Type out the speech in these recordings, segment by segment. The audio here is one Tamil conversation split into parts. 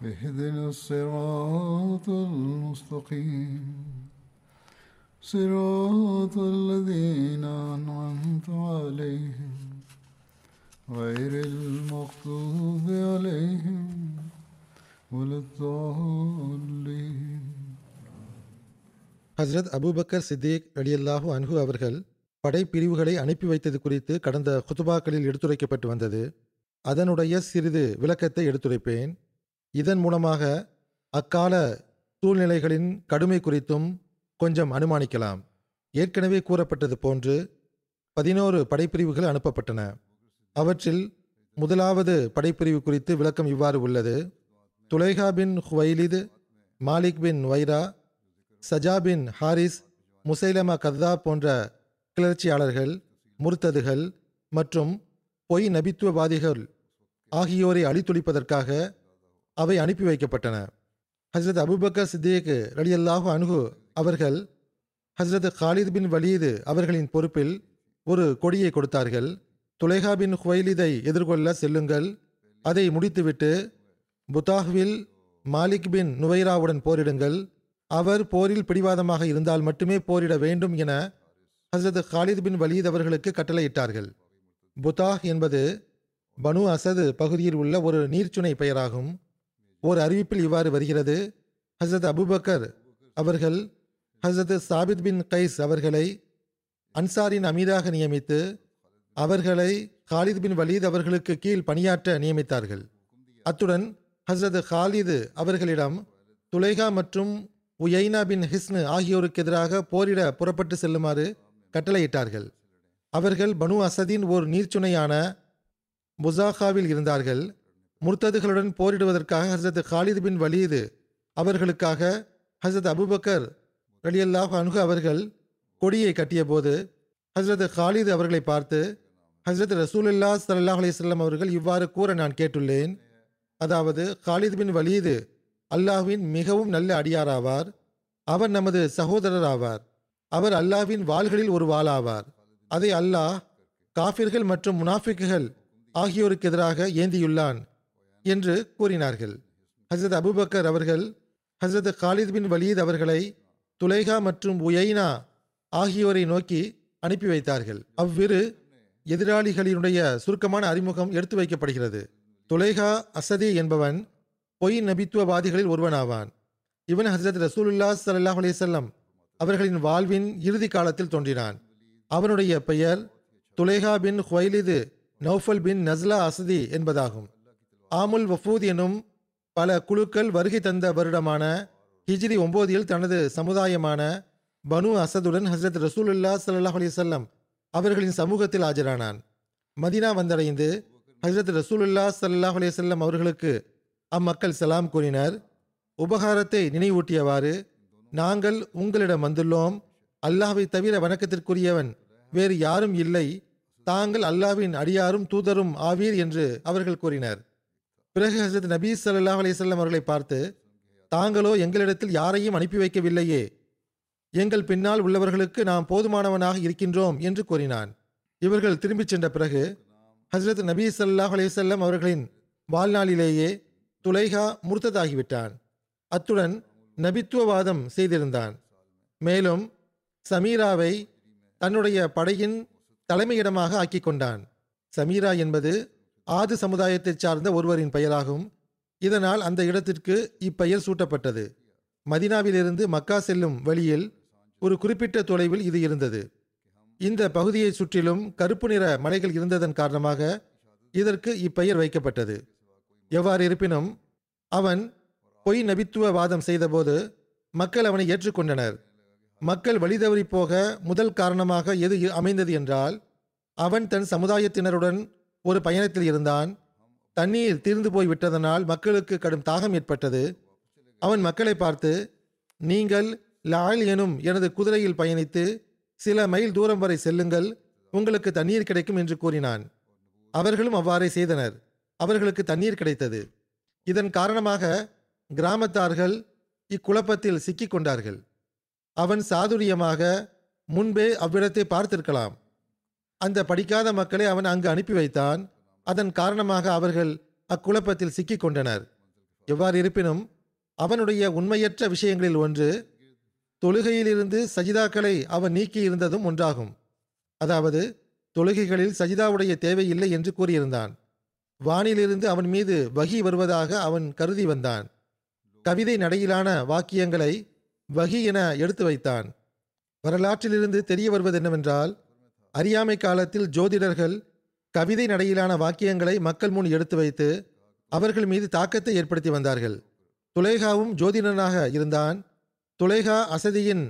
اهدنا الصراط المستقيم صراط الذين أنعمت عليهم غير المغضوب عليهم ولا الضالين ஹஸ்ரத் அபூபக்கர் சித்திக் ரலியல்லாஹு அன்ஹு அவர்கள் படைப்பிரிவுகளை அனுப்பி வைத்தது குறித்து கடந்த குத்துபாக்களில் எடுத்துரைக்கப்பட்டு வந்தது அதனுடைய சிறிது விளக்கத்தை எடுத்துரைப்பேன் இதன் மூலமாக அக்கால சூழ்நிலைகளின் கடுமை குறித்தும் கொஞ்சம் அனுமானிக்கலாம். ஏற்கனவே கூறப்பட்டது போன்று பதினோரு படைப்பிரிவுகள் அனுப்பப்பட்டன. அவற்றில் முதலாவது படைப்பிரிவு குறித்து விளக்கம் இவ்வாறு உள்ளது. Tulayha bin Khuwaylid Malik bin Nuwayra Sajah bin Harith Musaylima கத்தா போன்ற கிளர்ச்சியாளர்கள் முர்த்ததுகள் மற்றும் பொய் நபித்துவவாதிகள் ஆகியோரை அழித்துளிப்பதற்காக அவை அனுப்பி வைக்கப்பட்டன. ஹஸ்ரத் அபுபக்கர் சித்திக் ரலியல்லாஹு அன்ஹு அவர்கள் ஹசரத் காலித் பின் வலீது அவர்களின் பொறுப்பில் ஒரு கொடியை கொடுத்தார்கள். துலேஹா பின் ஹுவைலிதை எதிர்கொள்ள செல்லுங்கள். அதை முடித்துவிட்டு புத்தாஹ்வில் மாலிக் பின் நுவைராவுடன் போரிடுங்கள். அவர் போரில் பிடிவாதமாக இருந்தால் மட்டுமே போரிட வேண்டும் என ஹசரத் காலித் பின் வலீத் அவர்களுக்கு கட்டளையிட்டார்கள். புத்தாஹ் என்பது பனு அசது பகுதியில் உள்ள ஒரு நீர்ச்சுனை பெயராகும். ஓர் அறிவிப்பில் இவ்வாறு வருகிறது. ஹசரத் அபுபக்கர் அவர்கள் ஹசரத் சாபித் பின் கைஸ் அவர்களை அன்சாரின் அமீராக நியமித்து அவர்களை காலித் பின் வலீத் அவர்களுக்கு கீழ் பணியாற்ற நியமித்தார்கள். அத்துடன் ஹசரத் ஹாலிது அவர்களிடம் துலைகா மற்றும் உயைனா பின் ஹிஸ்னு ஆகியோருக்கு எதிராக போரிட புறப்பட்டு செல்லுமாறு கட்டளையிட்டார்கள். அவர்கள் பனு அசதின் ஒரு நீர்ச்சுனையான முசாஹாவில் இருந்தார்கள். முர்த்ததுகளுடன் போரிடுவதற்காக ஹசரத் காலித் பின் வலீது அவர்களுக்காக ஹசரத் அபுபக்கர் அலியல்லாஹ் அனுகு அவர்கள் கொடியை கட்டியபோது ஹசரத் காலிது அவர்களை பார்த்து ஹசரத் ரசூலுல்லா சல்லாஹ் அலிஸ்லாம் அவர்கள் இவ்வாறு கூற நான் கேட்டுள்ளேன். அதாவது காலித் பின் வலீது அல்லாஹ்வின் மிகவும் நல்ல அடியாராவார். அவர் நமது சகோதரர் ஆவார் அவர் அல்லாஹ்வின் வாள்களில் ஒரு வாளாவார். அதை அல்லாஹ் காஃபிர்கள் மற்றும் முனாஃபிக்குகள் ஆகியோருக்கு எதிராக ஏந்தியுள்ளான். என்று கூறினார்கள். ஹசரத் அபுபக்கர் அவர்கள் ஹசரத் காலித் பின் வலீத் அவர்களை துலைகா மற்றும் உயைனா ஆகியோரை நோக்கி அனுப்பி வைத்தார்கள். அவ்விரு எதிராளிகளினுடைய சுருக்கமான அறிமுகம் எடுத்து வைக்கப்படுகிறது. துலைகா அசதி என்பவன் பொய் நபித்துவவாதிகளில் ஒருவனாவான். இவன் ஹசரத் ரசூலுல்லா சல்லாஹ் அலிசல்லம் அவர்களின் வாழ்வின் இறுதி காலத்தில் தோன்றினான். அவனுடைய பெயர் துலைஹா பின் ஹுவைலிது நௌஃபல் பின் நஸ்லா அசதி என்பதாகும். ஆமுல் வஃபூத் எனும் பல குழுக்கள் வருகை தந்த வருடமான ஹிஜ்ரி ஒம்போதியில் தனது சமுதாயமான பனு அசதுடன் ஹசரத் ரசூலுல்லா சல்லாஹ் அலிசல்லம் அவர்களின் சமூகத்தில் ஆஜரானான். மதீனா வந்தடைந்து ஹசரத் ரசூலுல்லா சல்லாஹ் அலிசல்லம் அவர்களுக்கு அம்மக்கள் சலாம் கூறினர். உபகாரத்தை நினைவூட்டியவாறு நாங்கள் உங்களிடம் வந்துள்ளோம். அல்லாஹை தவிர வணக்கத்திற்குரியவன் வேறு யாரும் இல்லை. தாங்கள் அல்லாஹ்வின் அடியாரும் தூதரும் ஆவீர் என்று அவர்கள் கூறினர். பிறகு ஹசரத் நபீ சல்லாஹ் அலைஹி அவர்களை பார்த்து தாங்களோ எங்களிடத்தில் யாரையும் அனுப்பி வைக்கவில்லையே. எங்கள் பின்னால் உள்ளவர்களுக்கு நாம் போதுமானவனாக இருக்கின்றோம் என்று கூறினான். இவர்கள் திரும்பிச் சென்ற பிறகு ஹசரத் நபீ சல்லாஹ் அலைஹி அவர்களின் வாழ்நாளிலேயே துலைஹா முர்த்ததாகிவிட்டான். அத்துடன் நபித்துவவாதம் செய்திருந்தான். மேலும் சமீராவை தன்னுடைய படையின் தலைமையிடமாக ஆக்கிக் கொண்டான். சமீரா என்பது ஆது சமுதாயத்தைச் சார்ந்த ஒருவரின் பெயராகும் இதனால் அந்த இடத்திற்கு இப்பெயர் சூட்டப்பட்டது. மதினாவிலிருந்து மக்கா செல்லும் வழியில் ஒரு குறிப்பிட்ட தொலைவில் இது இருந்தது. இந்த பகுதியை சுற்றிலும் கருப்பு நிற மலைகள் இருந்ததன் காரணமாக இதற்கு இப்பெயர் வைக்கப்பட்டது. எவ்வாறு இருப்பினும் அவன் பொய் நபித்துவ வாதம் செய்தபோது மக்கள் அவனை ஏற்றுக்கொண்டனர். மக்கள் வழிதவறி போக முதல் காரணமாக எது அமைந்தது என்றால் அவன் தன் சமுதாயத்தினருடன் ஒரு பயணத்தில் இருந்தான். தண்ணீர் தீர்ந்து போய் விட்டதனால் மக்களுக்கு கடும் தாகம் ஏற்பட்டது. அவன் மக்களை பார்த்து நீங்கள் லால் எனும் எனது குதிரையில் பயணித்து சில மைல் தூரம் வரை செல்லுங்கள். உங்களுக்கு தண்ணீர் கிடைக்கும் என்று கூறினான். அவர்களும் அவ்வாறே செய்தனர். அவர்களுக்கு தண்ணீர் கிடைத்தது. இதன் காரணமாக கிராமத்தார்கள் இக்குழப்பத்தில் சிக்கிக் கொண்டார்கள். அவன் சாதுரியமாக முன்பே அவ்விடத்தை பார்த்திருக்கலாம். அந்த படிக்காத மக்களை அவன் அங்கு அனுப்பி வைத்தான். அதன் காரணமாக அவர்கள் அக்குழப்பத்தில் சிக்கிக் கொண்டனர். எவ்வாறு இருப்பினும் அவனுடைய உண்மையற்ற விஷயங்களில் ஒன்று தொழுகையிலிருந்து சஜிதாக்களை அவன் நீக்கி இருந்ததும் ஒன்றாகும். அதாவது தொழுகைகளில் சஜிதாவுடைய தேவையில்லை என்று கூறியிருந்தான். வானிலிருந்து அவன் மீது வகி வருவதாக அவன் கருதி வந்தான். கவிதை நடையிலான வாக்கியங்களை வகி என எடுத்து வைத்தான். வரலாற்றிலிருந்து தெரிய வருவது என்னவென்றால் அறியாமை காலத்தில் ஜோதிடர்கள் கவிதை நடையிலான வாக்கியங்களை மக்கள் முன் எடுத்து வைத்து அவர்கள் மீது தாக்கத்தை ஏற்படுத்தி வந்தார்கள். துலேகாவும் ஜோதிடனாக இருந்தான். துலேகா அசதியின்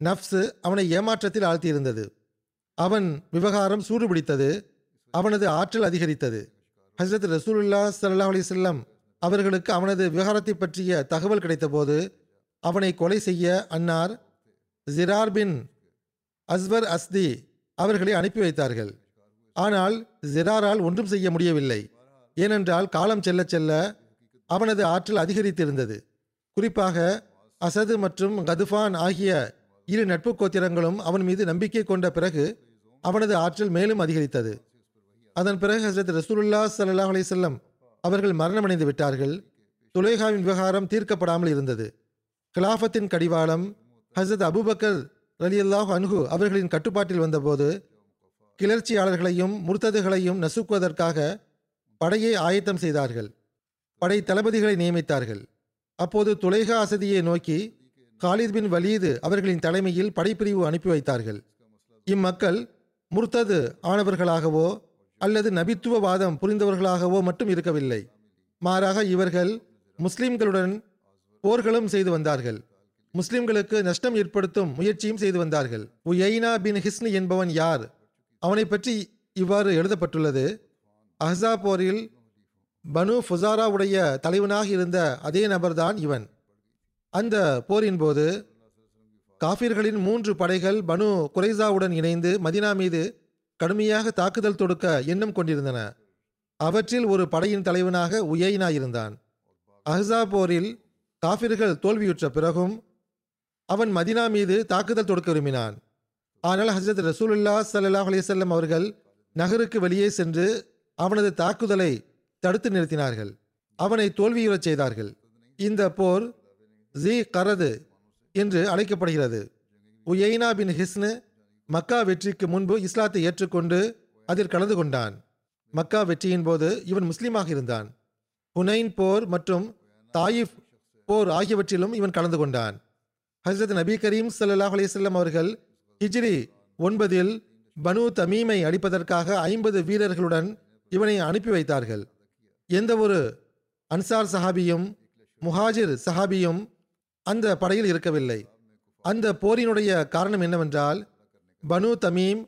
நப்சு அவனை ஏமாற்றத்தில் ஆழ்த்தியிருந்தது. அவன் விவகாரம் சூடுபிடித்தது. அவனது ஆற்றல் அதிகரித்தது. ஹசரத் ரசூலுல்லா சல்லா அலிசல்லம் அவர்களுக்கு அவனது விவகாரத்தை பற்றிய தகவல் கிடைத்தபோது அவனை கொலை செய்ய அன்னார் ஜிரார் பின் அஸ்வர் அஸ்தி அவர்களை அனுப்பி வைத்தார்கள். ஆனால் ஜிராரால் ஒன்றும் செய்ய முடியவில்லை. ஏனென்றால் காலம் செல்ல செல்ல அவனது ஆற்றல் அதிகரித்திருந்தது. குறிப்பாக அசது மற்றும் கதுஃபான் ஆகிய இரு நட்பு கோத்திரங்களும் அவன் மீது நம்பிக்கை கொண்ட பிறகு அவனது ஆற்றல் மேலும் அதிகரித்தது. அதன் பிறகு ஹசரத் ரசூலுல்லா சல்லாஹ் அலிசல்லம் அவர்கள் மரணமடைந்து விட்டார்கள். துலேஹாவின் விவகாரம் தீர்க்கப்படாமல் இருந்தது. கிலாஃபத்தின் கடிவாளம் ஹசரத் அபுபக்கர் ரலியல்லாஹ் அன்ஹு அவர்களின் கட்டுப்பாட்டில் வந்தபோது கிளர்ச்சியாளர்களையும் முர்த்ததுகளையும் நசுக்குவதற்காக படையை ஆயத்தம் செய்தார்கள். படை தளபதிகளை நியமித்தார்கள். அப்போது துலைகா அசதியை நோக்கி காலித் பின் வலீது அவர்களின் தலைமையில் படைப்பிரிவு அனுப்பி வைத்தார்கள். இம்மக்கள் முர்த்தது ஆனவர்களாகவோ அல்லது நபித்துவவாதம் புரிந்தவர்களாகவோ மட்டும் இருக்கவில்லை. மாறாக இவர்கள் முஸ்லிம்களுடன் போர்களும் செய்து வந்தார்கள். முஸ்லிம்களுக்கு நஷ்டம் ஏற்படுத்தும் முயற்சியும் செய்து வந்தார்கள். உயைனா பின் ஹிஸ்னி என்பவன் யார்? அவனை பற்றி இவ்வாறு எழுதப்பட்டுள்ளது. அஹ்சா போரில் பனு ஃபுசாராவுடைய தலைவனாக இருந்த அதே நபர்தான் இவன். அந்த போரின் போது காஃபிர்களின் மூன்று படைகள் பனு குரைசாவுடன் இணைந்து மதினா மீது கடுமையாக தாக்குதல் தொடுக்க எண்ணம் கொண்டிருந்தன. அவற்றில் ஒரு படையின் தலைவனாக உயைனா இருந்தான். அஹ்சா போரில் காஃபிர்கள் தோல்வியுற்ற பிறகும் அவன் மதினா மீது தாக்குதல் தொடுக்க விரும்பினான். ஆனால் ஹசரத் ரசூலுல்லா சல்லாஹ் அலிசல்லம் அவர்கள் நகருக்கு வெளியே சென்று அவனது தாக்குதலை தடுத்து நிறுத்தினார்கள். அவனை தோல்வியுறச் செய்தார்கள். இந்த போர் ஜி கரது என்று அழைக்கப்படுகிறது. உயைனா பின் ஹிஸ்னு மக்கா வெற்றிக்கு முன்பு இஸ்லாத்தை ஏற்றுக்கொண்டு அதில் கலந்து கொண்டான். மக்கா வெற்றியின் போது இவன் முஸ்லீமாக இருந்தான். ஹுனைன் போர் மற்றும் தாயிஃப் போர் ஆகியவற்றிலும் இவன் கலந்து கொண்டான். ஹசரத் நபி கரீம் சல்லாஹ் அலிசல்லம் அவர்கள் ஹிஜ்ரி ஒன்பதில் பனு தமீமை அடிப்பதற்காக ஐம்பது வீரர்களுடன் இவனை அனுப்பி வைத்தார்கள். எந்த ஒரு அன்சார் சஹாபியும் முஹாஜிர் சஹாபியும் அந்த படையில் இருக்கவில்லை. அந்த போரினுடைய காரணம் என்னவென்றால் பனு தமீம்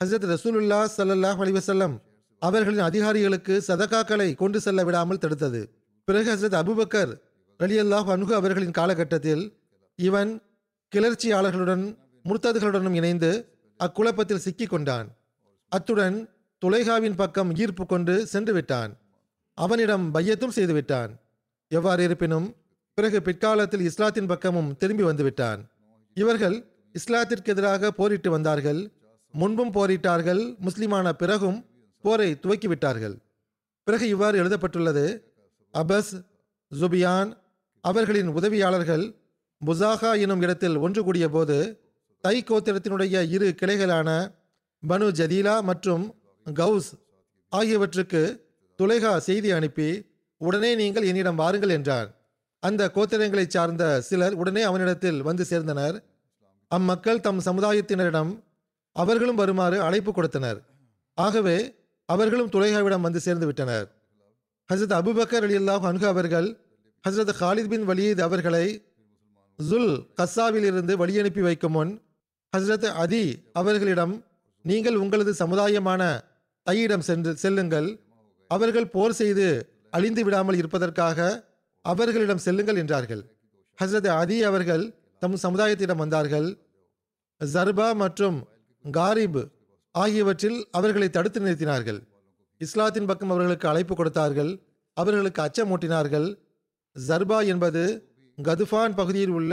ஹசரத் ரசூலுல்லா சல்லல்லாஹ் அலிவசல்லம் அவர்களின் அதிகாரிகளுக்கு சதகாக்களை கொண்டு செல்ல விடாமல் தடுத்தது. பிறகு ஹசரத் அபுபக்கர் அலி அல்லாஹ் அனுகு அவர்களின் காலகட்டத்தில் இவன் கிளர்ச்சியாளர்களுடன் முர்த்ததுகளுடனும் இணைந்து அக்குழப்பத்தில் சிக்கி கொண்டான் அத்துடன் துலைகாவின் பக்கம் ஈர்ப்பு கொண்டு சென்று விட்டான் அவனிடம் பையத்தும் செய்துவிட்டான். எவ்வாறு இருப்பினும் பிறகு பிற்காலத்தில் இஸ்லாத்தின் பக்கமும் திரும்பி வந்துவிட்டான். இவர்கள் இஸ்லாத்திற்கு எதிராக போரிட்டு வந்தார்கள். முன்பும் போரிட்டார்கள். முஸ்லிமான பிறகும் போரை துவக்கிவிட்டார்கள். பிறகு இவ்வாறு எழுதப்பட்டுள்ளது. அபஸ் ஜுபியான் அவர்களின் உதவியாளர்கள் புசாகா எனும் இடத்தில் ஒன்று கூடிய போது தை கோத்திரத்தினுடைய இரு கிளைகளான பனு ஜதீலா மற்றும் கவுஸ் ஆகியவற்றுக்கு துலைகா செய்தி அனுப்பி உடனே நீங்கள் என்னிடம் வாருங்கள் என்றார். அந்த கோத்திரங்களைச் சார்ந்த சிலர் உடனே அவனிடத்தில் வந்து சேர்ந்தனர். அம்மக்கள் தம் சமுதாயத்தினரிடம் அவர்களும் வருமாறு அழைப்பு கொடுத்தனர். ஆகவே அவர்களும் துலைகாவிடம் வந்து சேர்ந்து விட்டனர். ஹசரத் அபுபக்கர் அலி அல்லாஹ் அன்ஹு அவர்கள் ஹசரத் ஹாலித் பின் வலீத் அவர்களை ஜுல் கஸ்ஸாவிலிருந்து வழியனுப்பி வைக்கும் முன் ஹசரத் அதி அவர்களிடம் நீங்கள் உங்களது சமுதாயமான தையிடம் சென்று செல்லுங்கள். அவர்கள் போர் செய்து அழிந்து விடாமல் இருப்பதற்காக அவர்களிடம் செல்லுங்கள் என்றார்கள். ஹசரத் அதி அவர்கள் தம் சமுதாயத்திடம் வந்தார்கள். ஜர்பா மற்றும் காரிப் ஆகியவற்றில் அவர்களை தடுத்து நிறுத்தினார்கள். இஸ்லாத்தின் பக்கம் அவர்களுக்கு அழைப்பு கொடுத்தார்கள். அவர்களுக்கு அச்சமூட்டினார்கள். ஜர்பா என்பது கதுஃபான் பகுதியில் உள்ள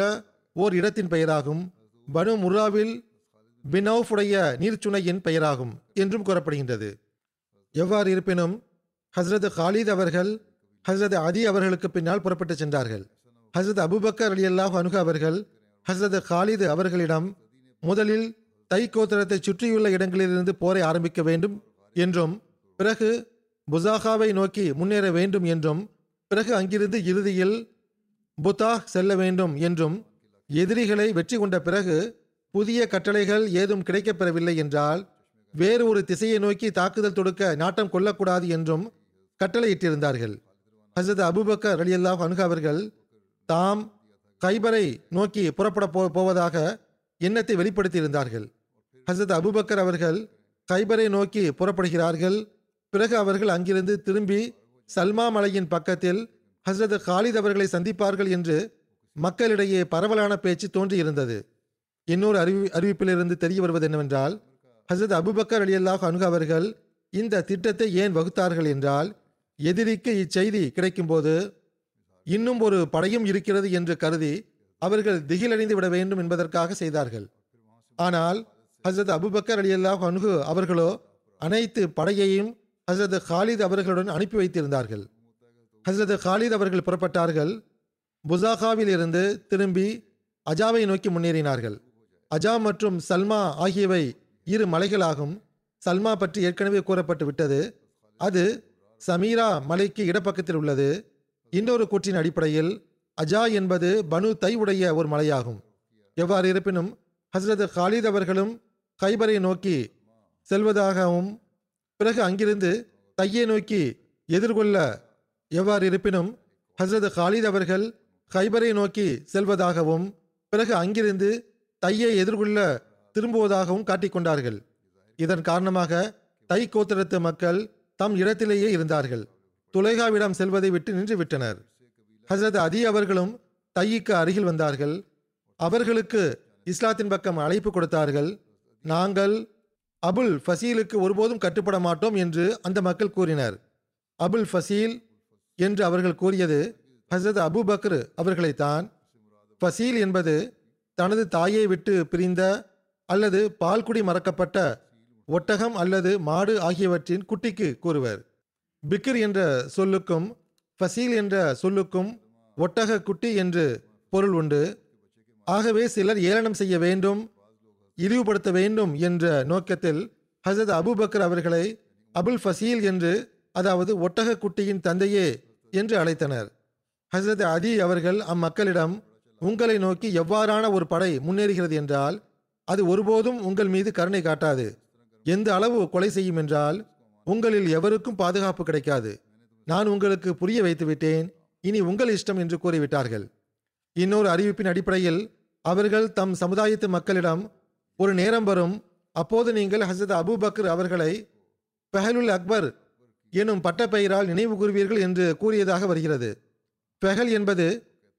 ஓர் இடத்தின் பெயராகும். பனு முர்ராவில் பினௌஃபுடைய நீர்ச்சுனையின் பெயராகும் என்றும் கூறப்படுகின்றது. எவ்வாறு இருப்பினும் ஹசரத் ஹாலித் அவர்கள் ஹசரத் அதி அவர்களுக்கு பின்னால் புறப்பட்டு சென்றார்கள். ஹசரத் அபுபக்கர் அலி அல்லாஹ் அனுக அவர்கள் ஹசரத் ஹாலித் அவர்களிடம் முதலில் தை கோத்திரத்தை சுற்றியுள்ள இடங்களிலிருந்து போரை ஆரம்பிக்க வேண்டும் என்றும் பிறகு புசாகாவை நோக்கி முன்னேற வேண்டும் என்றும் பிறகு அங்கிருந்து இறுதியில் புத்தாஹ் செல்ல வேண்டும் என்றும் எதிரிகளை வெற்றி கொண்ட பிறகு புதிய கட்டளைகள் ஏதும் கிடைக்கப்பெறவில்லை என்றால் வேறு ஒரு திசையை நோக்கி தாக்குதல் தொடுக்க நாட்டம் கொள்ளக்கூடாது என்றும் கட்டளையிட்டிருந்தார்கள். ஹசரத் அபுபக்கர் அலி அல்லாஹ் அனுக அவர்கள் தாம் கைபரை நோக்கி புறப்பட போ போவதாக எண்ணத்தை வெளிப்படுத்தியிருந்தார்கள். ஹசரத் அபுபக்கர் அவர்கள் கைபரை நோக்கி புறப்படுகிறார்கள். பிறகு அவர்கள் அங்கிருந்து திரும்பி சல்மா மலையின் பக்கத்தில் ஹசரத் காலித் அவர்களை சந்திப்பார்கள் என்று மக்களிடையே பரவலான பேச்சு தோன்றியிருந்தது. இன்னொரு அறிவி அறிவிப்பிலிருந்து தெரிய வருவது என்னவென்றால் ஹசரத் அபுபக்கர் அலி அல்லாஹ் அனுக அவர்கள் இந்த திட்டத்தை ஏன் வகுத்தார்கள் என்றால் எதிரிக்கு இச்செய்தி கிடைக்கும்போது இன்னும் ஒரு படையும் இருக்கிறது என்று கருதி அவர்கள் திகிலடைந்து விட வேண்டும் என்பதற்காக செய்தார்கள். ஆனால் ஹசரத் அபுபக்கர் அலி அல்லாஹ் அனுகு அவர்களோ அனைத்து படையையும் ஹசரத் ஹாலித் அவர்களுடன் அனுப்பி வைத்திருந்தார்கள். ஹசரத் ஹாலித் அவர்கள் புறப்பட்டார்கள். புசாகாவில் இருந்து திரும்பி அஜாவை நோக்கி முன்னேறினார்கள். அஜா மற்றும் சல்மா ஆகியவை இரு மலைகளாகும். சல்மா பற்றி ஏற்கனவே கூறப்பட்டு விட்டது. அது சமீரா மலைக்கு இடப்பக்கத்தில் உள்ளது. இன்னொரு கூற்றின் அடிப்படையில் அஜா என்பது பனு தை உடைய ஒரு மலையாகும். எவ்வாறு இருப்பினும் ஹசரத் ஹாலித் அவர்களும் கைபரை நோக்கி செல்வதாகவும் பிறகு அங்கிருந்து தையை நோக்கி எதிர்கொள்ள எவ்வாறு இருப்பினும் ஹசரத் ஹாலித் அவர்கள் ஹைபரை நோக்கி செல்வதாகவும் பிறகு அங்கிருந்து தையை எதிர்கொள்ள திரும்புவதாகவும் காட்டிக்கொண்டார்கள் இதன் காரணமாக தை கோத்திரத்து மக்கள் தம் இடத்திலேயே இருந்தார்கள். துலைகாவிடம் செல்வதை விட்டு நின்று விட்டனர். ஹசரத் அதி அவர்களும் தையிக்கு அருகில் வந்தார்கள். அவர்களுக்கு இஸ்லாத்தின் பக்கம் அழைப்பு கொடுத்தார்கள். நாங்கள் அபுல் ஃபசீலுக்கு ஒருபோதும் கட்டுப்பட மாட்டோம் என்று அந்த மக்கள் கூறினர். அபுல் ஃபசீல் என்று அவர்கள் கூறியது ஹசரத் அபு பக்ர் அவர்களைத்தான். ஃபசீல் என்பது தனது தாயை விட்டு பிரிந்த அல்லது பால்குடி மறக்கப்பட்ட ஒட்டகம் அல்லது மாடு ஆகியவற்றின் குட்டிக்கு கூறுவர். பிக்ர் என்ற சொல்லுக்கும் ஃபசீல் என்ற சொல்லுக்கும் ஒட்டக குட்டி என்று பொருள் உண்டு. ஆகவே சிலர் ஏளனம் செய்ய வேண்டும் இழிவுபடுத்த வேண்டும் என்ற நோக்கத்தில் ஹசரத் அபுபக்கர் அவர்களை அபுல் ஃபசீல் என்று அதாவது ஒட்டக குட்டியின் தந்தையே என்று அழைத்தனர். ஹசரத் அதி அவர்கள் அம்மக்களிடம் உங்களை நோக்கி எவ்வாறான ஒரு படை முன்னேறுகிறது என்றால் அது ஒருபோதும் உங்கள் மீது கருணை காட்டாது. எந்த அளவு கொலை செய்யும் என்றால் உங்களில் எவருக்கும் பாதுகாப்பு கிடைக்காது. நான் உங்களுக்கு புரிய வைத்து விட்டேன் இனி உங்கள் இஷ்டம் என்று கூறிவிட்டார்கள். இன்னொரு அறிவிப்பின் அடிப்படையில் அவர்கள் தம் சமுதாயத்து மக்களிடம் ஒரு நேரம் வரும். அப்போது நீங்கள் ஹசரத் அபு பக்ர் அவர்களை பெஹலுல் அக்பர் எனும் பட்டப்பெயரால் நினைவு கூறுவீர்கள் என்று கூறியதாக வருகிறது. பெஹல் என்பது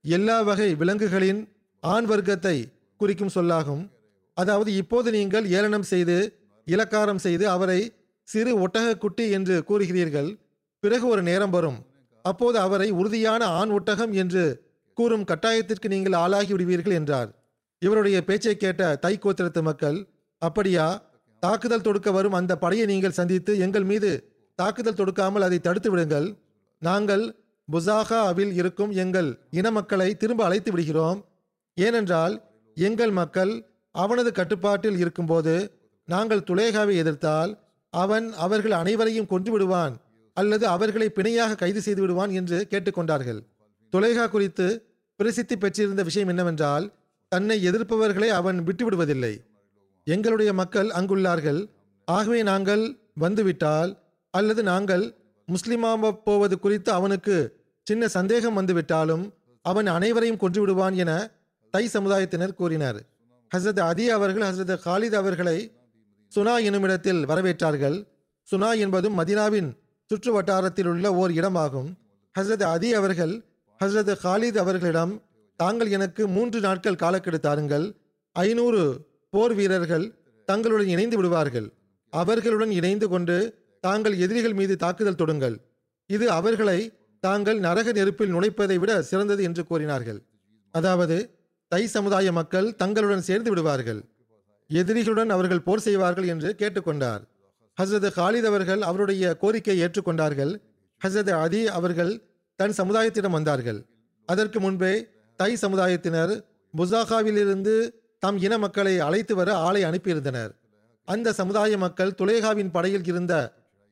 எல்லா வகை விலங்குகளின் ஆண் வர்க்கத்தை குறிக்கும் சொல்லாகும். அதாவது இப்போது நீங்கள் ஏளனம் செய்து இலக்காரம் செய்து அவரை சிறு ஒட்டக குட்டி என்று கூறுகிறீர்கள். பிறகு ஒரு நேரம் வரும். அப்போது அவரை உறுதியான ஆண் ஒட்டகம் என்று கூறும் கட்டாயத்திற்கு நீங்கள் ஆளாகி விடுவீர்கள் என்றார். இவருடைய பேச்சை கேட்ட தை கோத்திரத்து மக்கள் அப்படியா? தாக்குதல் தொடுக்க வரும் அந்த படையை நீங்கள் சந்தித்து எங்கள் மீது தாக்குதல் தொடுக்காமல் அதை தடுத்து விடுங்கள் நாங்கள் புசாகாவில் இருக்கும் எங்கள் இன மக்களை திரும்ப அழைத்து விடுகிறோம். ஏனென்றால் எங்கள் மக்கள் அவனது கட்டுப்பாட்டில் இருக்கும்போது நாங்கள் துலேகாவை எதிர்த்தால் அவன் அவர்கள் அனைவரையும் கொன்று விடுவான் அல்லது அவர்களை பிணையாக கைது செய்து விடுவான் என்று கேட்டுக்கொண்டார்கள் துலேகா குறித்து பிரசித்தி பெற்றிருந்த விஷயம் என்னவென்றால் தன்னை எதிர்ப்பவர்களை அவன் விட்டுவிடுவதில்லை. எங்களுடைய மக்கள் அங்குள்ளார்கள். ஆகவே நாங்கள் வந்துவிட்டால் அல்லது நாங்கள் முஸ்லிமாக போவது குறித்து அவனுக்கு சின்ன சந்தேகம் வந்துவிட்டாலும் அவன் அனைவரையும் கொன்று விடுவான் என தை சமுதாயத்தினர் கூறினர். ஹசரத் அதி அவர்கள் ஹசரத் காலித் அவர்களை சுனா எனுமிடத்தில் வரவேற்றார்கள். சுனா என்பதும் மதினாவின் சுற்று வட்டாரத்தில் உள்ள ஓர் இடமாகும். ஹசரத் அதி அவர்கள் ஹசரத் காலித் அவர்களிடம் தாங்கள் எனக்கு மூன்று நாட்கள் காலக்கெடு தாருங்கள். ஐநூறு போர் வீரர்கள் தங்களுடன் இணைந்து விடுவார்கள். அவர்களுடன் இணைந்து கொண்டு தாங்கள் எதிரிகள் மீது தாக்குதல் தொடுங்கள். இது அவர்களை தாங்கள் நரக நெருப்பில் நுழைப்பதை விட சிறந்தது என்று கூறினார்கள். அதாவது தை சமுதாய மக்கள் தங்களுடன் சேர்ந்து விடுவார்கள். எதிரிகளுடன் அவர்கள் போர் செய்வார்கள் என்று கேட்டுக்கொண்டார். ஹசரத் ஹாலித் அவர்கள் அவருடைய கோரிக்கையை ஏற்றுக்கொண்டார்கள். ஹசரத் அதி அவர்கள் தன் சமுதாயத்திடம் வந்தார்கள். அதற்கு முன்பே தை சமுதாயத்தினர் புசாகாவிலிருந்து தம் இன மக்களை அழைத்து வர ஆளை அனுப்பியிருந்தனர். அந்த சமுதாய மக்கள் துலேகாவின் படையில் இருந்த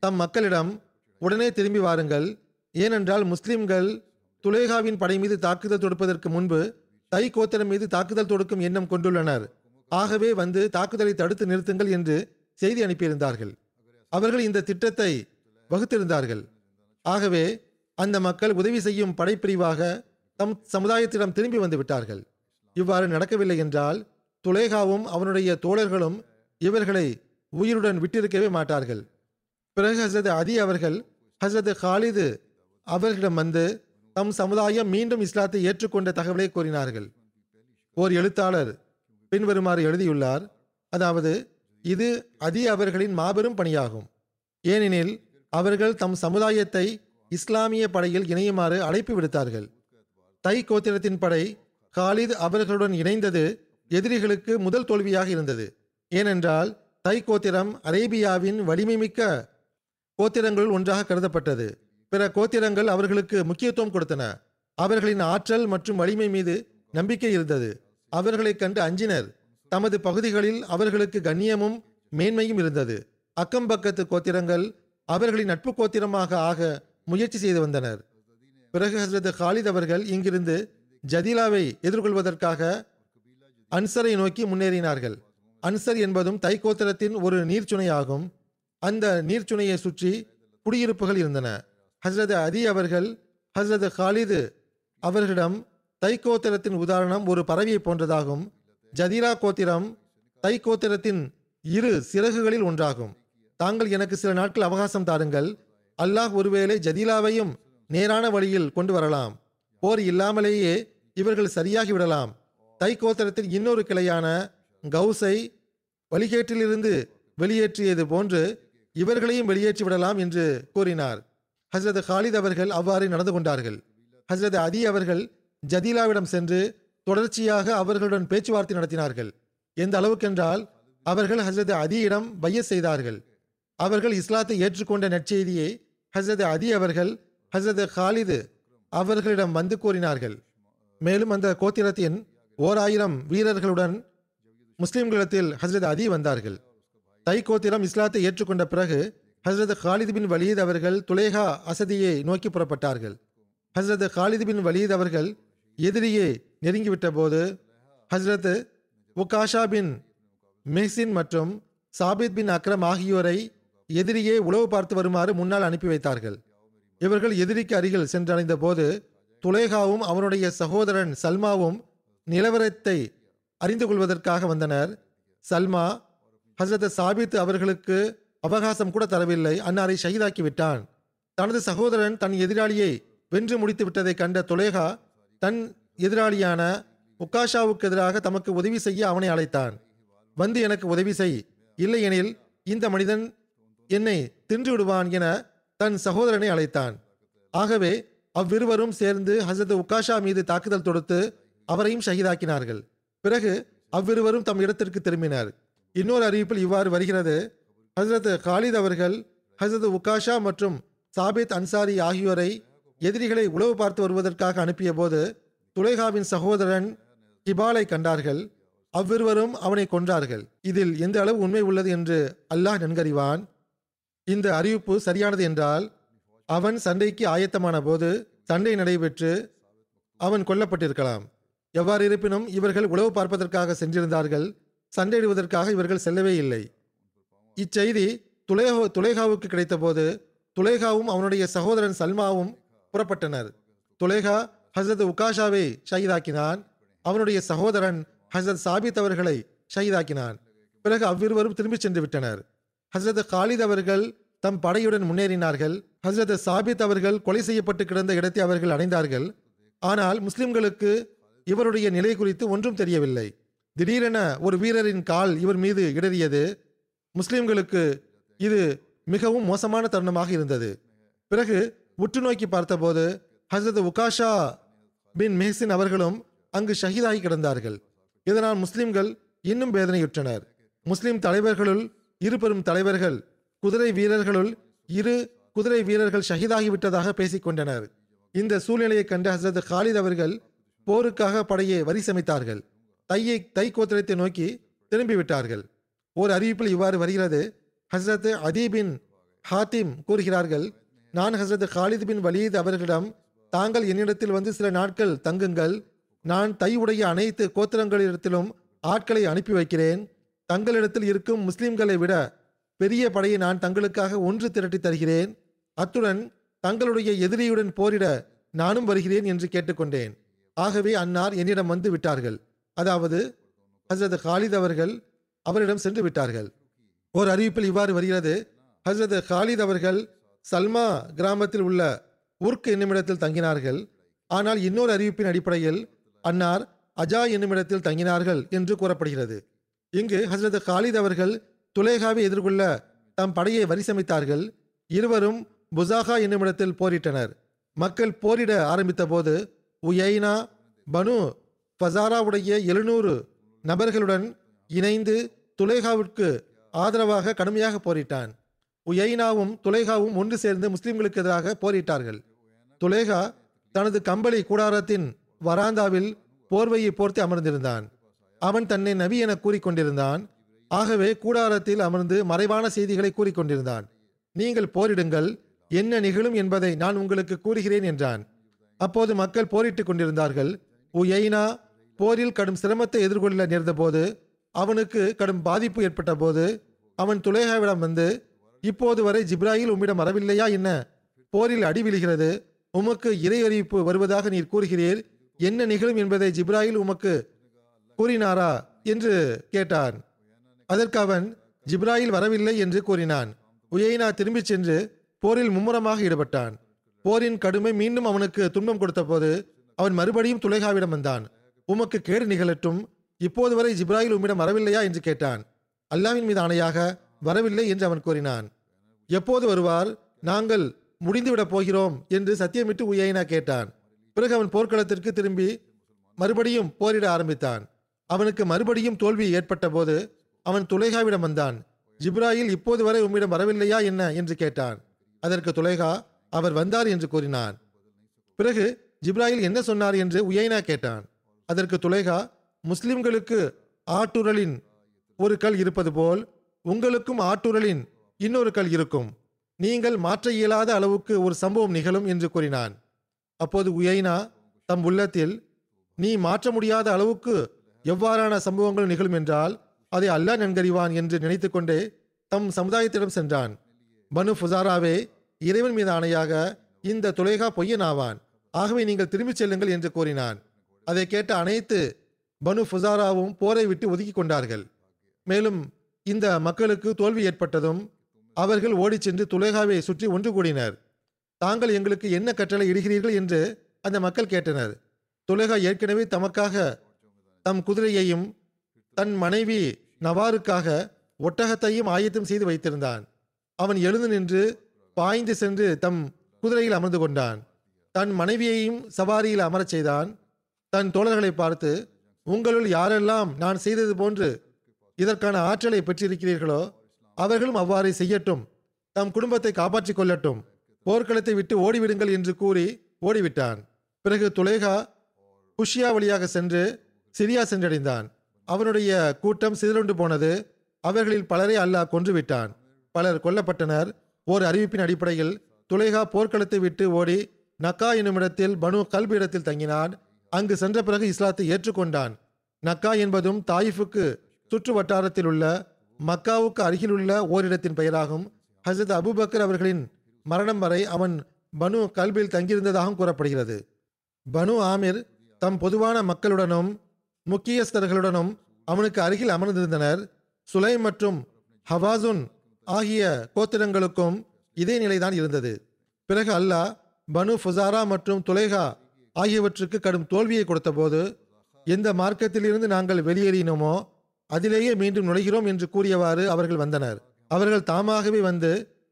தம் மக்களிடம் உடனே திரும்பி வாருங்கள். ஏனென்றால் முஸ்லிம்கள் துலேகாவின் படை மீது தாக்குதல் தொடுப்பதற்கு முன்பு தை கோத்திரம் மீது தாக்குதல் தொடுக்கும் எண்ணம் கொண்டுள்ளனர். ஆகவே வந்து தாக்குதலை தடுத்து நிறுத்துங்கள் என்று செய்தி அனுப்பியிருந்தார்கள். அவர்கள் இந்த திட்டத்தை வகுத்திருந்தார்கள். ஆகவே அந்த மக்கள் உதவி செய்யும் படைப்பிரிவாக தம் சமுதாயத்திடம் திரும்பி வந்து விட்டார்கள். இவ்வாறு நடக்கவில்லை என்றால் துலேகாவும் அவனுடைய தோழர்களும் இவர்களை உயிருடன் விட்டிருக்கவே மாட்டார்கள். பிறகு ஹசரத் அதி அவர்கள் ஹசரத் காலிது அவர்களிடம் வந்து தம் சமுதாயம் மீண்டும் இஸ்லாத்தை ஏற்றுக்கொண்ட தகவலை கூறினார்கள். ஓர் எழுத்தாளர் பின்வருமாறு எழுதியுள்ளார் அதாவது இது அதி அவர்களின் மாபெரும் பணியாகும். ஏனெனில் அவர்கள் தம் சமுதாயத்தை இஸ்லாமிய படையில் இணையுமாறு அழைப்பு விடுத்தார்கள். தை கோத்திரத்தின் படை காலித் அவர்களுடன் இணைந்தது எதிரிகளுக்கு முதல் தோல்வியாக இருந்தது. ஏனென்றால் தை கோத்திரம் அரேபியாவின் வலிமைமிக்க கோத்திரங்களுள் ஒன்றாக கருதப்பட்டது. பிற கோத்திரங்கள் அவர்களுக்கு முக்கியத்துவம் கொடுத்தன. அவர்களின் ஆற்றல் மற்றும் வலிமை மீது நம்பிக்கை இருந்தது. அவர்களைக் கண்டு அஞ்சினர் தமது பகுதிகளில் அவர்களுக்கு கண்ணியமும் மேன்மையும் இருந்தது. அக்கம்பக்கத்து கோத்திரங்கள் அவர்களின் நட்பு கோத்திரமாக ஆக முயற்சி செய்து வந்தனர். பிறகு ஹசரத் ஹாலித் அவர்கள் இங்கிருந்து ஜதீலாவை எதிர்கொள்வதற்காக அன்சரை நோக்கி முன்னேறினார்கள். அன்சர் என்பதும் தை கோத்திரத்தின் ஒரு நீர்ச்சுனையாகும். அந்த நீர்ச்சுனையை சுற்றி குடியிருப்புகள் இருந்தன. ஹசரத் அதி அவர்கள் ஹசரத் ஹாலிது அவர்களிடம் தை கோத்திரத்தின் உதாரணம் ஒரு பறவையை போன்றதாகும். ஜதீரா கோத்திரம் தை கோத்திரத்தின் இரு சிறகுகளில் ஒன்றாகும். தாங்கள் எனக்கு சில நாட்கள் அவகாசம் தாருங்கள். அல்லாஹ் ஒருவேளை ஜதீலாவையும் நேரான வழியில் கொண்டு வரலாம். போர் இல்லாமலேயே இவர்கள் சரியாகி விடலாம். தை கோத்திரத்தின் இன்னொரு கிளையான கவுசை வழிகேட்டிலிருந்து வெளியேற்றியது போன்று இவர்களையும் வெளியேற்றி விடலாம் என்று கூறினார். ஹசரத் காலித் அவர்கள் அவ்வாறு நடந்து கொண்டார்கள். ஹசரத் அதி அவர்கள் ஜதீலாவிடம் சென்று தொடர்ச்சியாக அவர்களுடன் பேச்சுவார்த்தை நடத்தினார்கள். எந்த அளவுக்கென்றால் அவர்கள் ஹசரத் அதியிடம் பைய செய்தார்கள். அவர்கள் இஸ்லாத்தை ஏற்றுக்கொண்ட நற்செய்தியை ஹசரத் அதி அவர்கள் ஹசரத் ஹாலிது அவர்களிடம் வந்து கூறினார்கள். மேலும் அந்த கோத்திரத்தின் ஓர் ஆயிரம் வீரர்களுடன் முஸ்லிம்களிடத்தில் ஹசரத் அதி வந்தார்கள். தைகோத்திரம் இஸ்லாத்தை ஏற்றுக்கொண்ட பிறகு ஹசரத் ஹாலித் பின் வலீத் அவர்கள் துலேஹா அசதியை நோக்கி புறப்பட்டார்கள். ஹசரத் ஹாலித் பின் வலீத் அவர்கள் எதிரியை நெருங்கிவிட்ட போது ஹஸ்ரத் உகாஷா பின் மெஹ்சின் மற்றும் சாபித் பின் அக்ரம் ஆகியோரை எதிரியே உளவு பார்த்து வருமாறு முன்னால் அனுப்பி வைத்தார்கள். இவர்கள் எதிரிக்கு அருகில் சென்றடைந்த போது துலேகாவும் அவனுடைய சகோதரன் சல்மாவும் நிலவரத்தை அறிந்து கொள்வதற்காக வந்தனர். சல்மா ஹசரத் சாபித் அவர்களுக்கு அவகாசம் கூட தரவில்லை. அன்னாரை ஷஹீதாக்கி விட்டான். தனது சகோதரன் தன் எதிராளியை வென்று முடித்து விட்டதை கண்ட துலேகா தன் எதிராளியான உக்காஷாவுக்கு எதிராக தமக்கு உதவி செய்ய அவனை அழைத்தான். வந்து எனக்கு உதவி செய். இல்லையெனில் இந்த மனிதன் என்னை தின்று விடுவான் என தன் சகோதரனை அழைத்தான். ஆகவே அவ்விருவரும் சேர்ந்து ஹசரத் உக்காஷா மீது தாக்குதல் தொடுத்து அவரையும் ஷஹீதாக்கினார்கள். பிறகு அவ்விருவரும் தம் இடத்திற்கு திரும்பினர். இன்னொரு அறிவிப்பில் இவ்வாறு வருகிறது. ஹசரத் காலித் அவர்கள் ஹசரத் உக்காஷா மற்றும் சாபித் அன்சாரி ஆகியோரை எதிரிகளை உளவு பார்த்து வருவதற்காக அனுப்பிய போது துலேகாவின் சகோதரன் கிபாலை கண்டார்கள். அவ்விருவரும் அவனை கொன்றார்கள். இதில் எந்த அளவு உண்மை உள்ளது என்று அல்லாஹ் நன்கறிவான். இந்த அறிவிப்பு சரியானது என்றால் அவன் சண்டைக்கு ஆயத்தமான போது சண்டை நடைபெற்று அவன் கொல்லப்பட்டிருக்கலாம். எவ்வாறு இருப்பினும் இவர்கள் உளவு பார்ப்பதற்காக சென்றிருந்தார்கள். சண்டையிடுவதற்காக இவர்கள் செல்லவே இல்லை. இச்செய்தி துலேஹோ துலேகாவுக்கு கிடைத்தபோது துலேகாவும் அவனுடைய சகோதரன் சல்மாவும் புறப்பட்டனர். துலேகா ஹசரத் உகாஷாவை ஷஹீதாக்கினான். அவனுடைய சகோதரன் ஹசரத் சாபித் அவர்களை ஷஹீதாக்கினான். பிறகு அவ்விருவரும் திரும்பிச் சென்று விட்டனர். ஹசரத் காலித் அவர்கள் தம் படையுடன் முன்னேறினார்கள். ஹசரத் சாபித் அவர்கள் கொலை செய்யப்பட்டு கிடந்த இடத்தை அவர்கள் அடைந்தார்கள். ஆனால் முஸ்லிம்களுக்கு இவருடைய நிலை குறித்து ஒன்றும் தெரியவில்லை. திடீரென ஒரு வீரரின் கால் இவர் மீது இடறியது. முஸ்லிம்களுக்கு இது மிகவும் மோசமான தருணமாக இருந்தது. பிறகு உற்று நோக்கி பார்த்தபோது ஹசரத் உகாஷா பின் மெஹசின் அவர்களும் அங்கு ஷஹீதாகி கிடந்தார்கள். இதனால் முஸ்லிம்கள் இன்னும் வேதனையுற்றனர். முஸ்லிம் தலைவர்களுள் இரு பெரும் தலைவர்கள் குதிரை வீரர்களுள் இரு குதிரை வீரர்கள் ஷஹீதாகிவிட்டதாக பேசிக்கொண்டனர். இந்த சூழ்நிலையை கண்ட ஹசரத் காலித் அவர்கள் போருக்காக படையை வரி சமைத்தார்கள். தையை தை கோத்திரத்தை நோக்கி திரும்பிவிட்டார்கள். ஓர் அறிவிப்பில் இவ்வாறு வருகிறது. ஹசரத் அதீபின் ஹாத்திம் கூறுகிறார்கள் நான் ஹசரத் ஹாலித் பின் வலீத் அவர்களிடம் தாங்கள் என்னிடத்தில் வந்து சில நாட்கள் தங்குங்கள். நான் தை உடைய அனைத்து கோத்திரங்களிடத்திலும் ஆட்களை அனுப்பி வைக்கிறேன். தங்களிடத்தில் இருக்கும் முஸ்லிம்களை விட பெரிய படையை நான் தங்களுக்காக ஒன்று திரட்டி தருகிறேன். அத்துடன் தங்களுடைய எதிரியுடன் போரிட நானும் வருகிறேன் என்று கேட்டுக்கொண்டேன். ஆகவே அன்னார் என்னிடம் வந்து விட்டார்கள். அதாவது ஹசரத் ஹாலித் அவர்கள் அவரிடம் சென்று விட்டார்கள். ஓர் அறிவிப்பில் இவ்வாறு வருகிறது ஹசரத் ஹாலித் அவர்கள் சல்மா கிராமத்தில் உள்ள உர்க் என்னுமிடத்தில் தங்கினார்கள். ஆனால் இன்னொரு அறிவிப்பின் அடிப்படையில் அன்னார் அஜா என்னுமிடத்தில் தங்கினார்கள் என்று கூறப்படுகிறது. இங்கு ஹசரத் ஹாலித் அவர்கள் துலேகாவை எதிர்கொள்ள தம் படையை வரிசமைத்தார்கள். இருவரும் புசாகா என்னுமிடத்தில் போரிட்டனர். மக்கள் போரிட ஆரம்பித்த போது உயைனா பனு ஃபசாராவுடைய எழுநூறு நபர்களுடன் இணைந்து துலேகாவிற்கு ஆதரவாக கடுமையாக போரிட்டான். உயைனாவும் துலேகாவும் ஒன்று சேர்ந்து முஸ்லிம்களுக்கு எதிராக போரிட்டார்கள். துலேகா தனது கம்பளி கூடாரத்தின் வராந்தாவில் போர்வையை போர்த்தி அமர்ந்திருந்தான். அவன் தன்னை நபி என கூறிக்கொண்டிருந்தான் ஆகவே கூடாரத்தில் அமர்ந்து மறைவான செய்திகளை கூறிக்கொண்டிருந்தான் நீங்கள் போரிடுங்கள் என்ன நிகழும் என்பதை நான் உங்களுக்கு கூறுகிறேன் என்றான். அப்போது மக்கள் போரிட்டுக் கொண்டிருந்தார்கள். உயைனா போரில் கடும் சிரமத்தை எதிர்கொள்ள நேர்ந்தபோது அவனுக்கு கடும் பாதிப்பு ஏற்பட்ட போது அவன் துலேகாவிடம் வந்து இப்போது வரை ஜிப்ராயில் உம்மிடம் வரவில்லையா என்ன? போரில் அடி விழுகிறது. உமக்கு இறை அறிவிப்பு வருவதாக நீர் கூறுகிறீர். என்ன நிகழும் என்பதை ஜிப்ராயில் உமக்கு கூறினாரா? என்று கேட்டான். அதற்கு அவன் ஜிப்ராயில் வரவில்லை என்று கூறினான். உயைனா திரும்பிச் சென்று போரில் மும்முரமாக ஈடுபட்டான். போரின் கடுமை மீண்டும் அவனுக்கு துன்பம் கொடுத்தபோது அவன் மறுபடியும் துலேகாவிடம் வந்தான். உமக்கு கேடு நிகழட்டும். இப்போது வரை ஜிப்ராயில் உம்மிடம் வரவில்லையா என்று கேட்டான். அல்லாவின் மீது ஆணையாக வரவில்லை என்று அவன் கூறினான். எப்போது வருவார்? நாங்கள் முடிந்துவிடப் போகிறோம் என்று சத்தியமிட்டு உயைனா கேட்டான். பிறகு அவன் போர்க்களத்திற்கு திரும்பி மறுபடியும் போரிட ஆரம்பித்தான். அவனுக்கு மறுபடியும் தோல்வி ஏற்பட்ட போது அவன் துலேகாவிடம் வந்தான். ஜிப்ராயில் இப்போது வரை உம்மிடம் வரவில்லையா என்ன? என்று கேட்டான். அதற்கு துலேகா அவர் வந்தார் என்று கூறினான். பிறகு ஜிப்ராயில் என்ன சொன்னார் என்று உயைனா கேட்டான். அதற்கு துலேகா முஸ்லிம்களுக்கு ஆட்டுரலின் ஒரு கல் இருப்பது போல் உங்களுக்கும் ஆட்டுரலின் இன்னொரு கல் இருக்கும். நீங்கள் மாற்ற இயலாத அளவுக்கு ஒரு சம்பவம் நிகழும் என்று கூறினான். அப்போது உயைனா தம் உள்ளத்தில் நீ மாற்ற முடியாத அளவுக்கு எவ்வாறான சம்பவங்கள் நிகழும் என்றால் அதை அல்லாஹ் நன்கறிவான் என்று நினைத்துக்கொண்டே தம் சமுதாயத்திடம் சென்றான். பனு ஃபுசாராவே இறைவன் மீது ஆணையாக இந்த துலேகா பொய்யனாவான். ஆகவே நீங்கள் திரும்பிச் செல்லுங்கள் என்று கூறினான். அதை கேட்ட அனைத்து பனு ஃபுசாராவும் போரை விட்டு ஒதுக்கி கொண்டார்கள். மேலும் இந்த மக்களுக்கு தோல்வி ஏற்பட்டதும் அவர்கள் ஓடிச் சென்று துலேகாவை சுற்றி ஒன்று கூடினர். தாங்கள் எங்களுக்கு என்ன கட்டளை இடுகிறீர்கள்? என்று அந்த மக்கள் கேட்டனர். துலேகா ஏற்கனவே தமக்காக தம் குதிரையையும் தன் மனைவி நவாருக்காக ஒட்டகத்தையும் ஆயத்தம் செய்து வைத்திருந்தான். அவன் எழுந்து நின்று பாய்ந்து சென்று தம் குதிரையில் அமர்ந்து கொண்டான். தன் மனைவியையும் சவாரியில் அமரச் செய்தான். தன் தோழர்களை பார்த்து உங்களுள் யாரெல்லாம் நான் செய்தது போன்று இதற்கான ஆற்றலை பெற்றிருக்கிறீர்களோ அவர்களும் அவ்வாறு செய்யட்டும். தம் குடும்பத்தை காப்பாற்றிக் கொள்ளட்டும். போர்க்களத்தை விட்டு ஓடிவிடுங்கள் என்று கூறி ஓடிவிட்டான். பிறகு துலேகா குஷியா வழியாக சென்று சிரியா சென்றடைந்தான். அவனுடைய கூட்டம் சிதறுண்டு போனது அவர்களில் பலரை அல்லாஹ் கொன்றுவிட்டான். பலர் கொல்லப்பட்டனர். ஓர் அறிவிப்பின் அடிப்படையில் துலேகா போர்க்களத்தை விட்டு ஓடி நக்கா என்னுமிடத்தில் பனு கல்பு இடத்தில் தங்கினான். அங்கு சென்ற பிறகு இஸ்லாத்தை ஏற்றுக்கொண்டான். நக்கா என்பதும் தாயிஃபுக்கு சுற்று வட்டாரத்தில் உள்ள மக்காவுக்கு அருகிலுள்ள ஓரிடத்தின் பெயராகும். ஹசரத் அபுபக்கர் அவர்களின் மரணம் வரை அவன் பனு கல்பில் தங்கியிருந்ததாகவும் கூறப்படுகிறது. பனு ஆமிர் தம் பொதுவான மக்களுடனும் முக்கியஸ்தர்களுடனும் அவனுக்கு அருகில் அமர்ந்திருந்தனர். சுலை மற்றும் ஹவாசுன் ஆகிய கோத்திரங்களுக்கும் இதே நிலைதான் இருந்தது. பிறகு அல்லாஹ் பனு ஃபுசாரா மற்றும் துலைகா ஆகியவற்றுக்கு கடும் தோல்வியை கொடுத்தபோது எந்த மார்க்கத்திலிருந்து நாங்கள் வெளியேறினோமோ அதிலேயே மீண்டும் நுழைகிறோம் என்று கூறியவாறு அவர்கள் வந்தனர். அவர்கள் தாமாகவே வந்து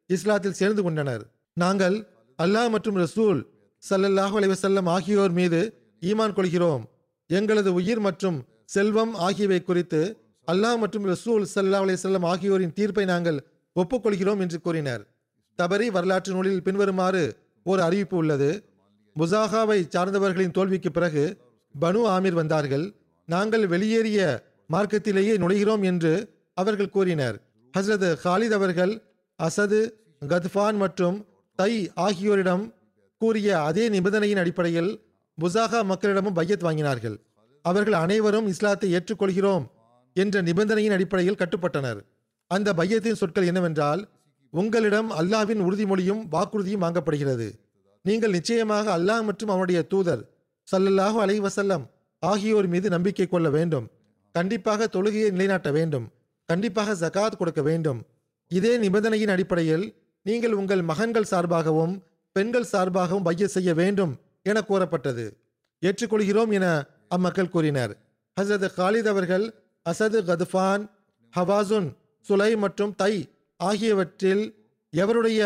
இஸ்லாத்தில் சேர்ந்து கொண்டனர். நாங்கள் அல்லாஹ் மற்றும் ரசூல் சல்லல்லாஹ் அலைவசல்லம் ஆகியோர் மீது ஈமான் கொள்கிறோம். எங்களது உயிர் மற்றும் செல்வம் ஆகியவை குறித்து அல்லாஹ் மற்றும் ரசூல் ஸல்லல்லாஹு அலைஹி ஆகியோரின் தீர்ப்பை நாங்கள் ஒப்புக்கொள்கிறோம் என்று கூறினர். தபரி வரலாற்று நூலில் பின்வருமாறு ஒரு அறிவிப்பு உள்ளது. புசாகாவை சார்ந்தவர்களின் தோல்விக்கு பிறகு பனு ஆமீர் வந்தார்கள். நாங்கள் வெளியேறிய மார்க்கத்திலேயே நுழைகிறோம் என்று அவர்கள் கூறினர். ஹஸ்ரத் ஹாலித் அவர்கள் அசது கத்ஃபான் மற்றும் தை ஆகியோரிடம் கூறிய அதே நிபந்தனையின் அடிப்படையில் புசாகா மக்களிடமும் பையத் வாங்கினார்கள். அவர்கள் அனைவரும் இஸ்லாத்தை ஏற்றுக்கொள்கிறோம் என்ற நிபந்தனையின் அடிப்படையில் கட்டுப்பட்டனர். அந்த பையத்தின் சொற்கள் என்னவென்றால் உங்களிடம் அல்லாவின் உறுதிமொழியும் வாக்குறுதியும் வாங்கப்படுகிறது. நீங்கள் நிச்சயமாக அல்லாஹ் மற்றும் அவனுடைய தூதர் சல்லல்லாஹு அலை வசல்லம் ஆகியோர் மீது நம்பிக்கை கொள்ள வேண்டும். கண்டிப்பாக தொழுகையை நிலைநாட்ட வேண்டும். கண்டிப்பாக ஜகாத் கொடுக்க வேண்டும். இதே நிபந்தனையின் அடிப்படையில் நீங்கள் உங்கள் மகன்கள் சார்பாகவும் பெண்கள் சார்பாகவும் பைய செய்ய வேண்டும் என கூறப்பட்டது. ஏற்றுக்கொள்கிறோம் என அம்மக்கள் கூறினர். ஹசரத் காலித் அவர்கள் அசது கதுஃபான் ஹவாசுன் சுலை மற்றும் தை ஆகியவற்றில் எவருடைய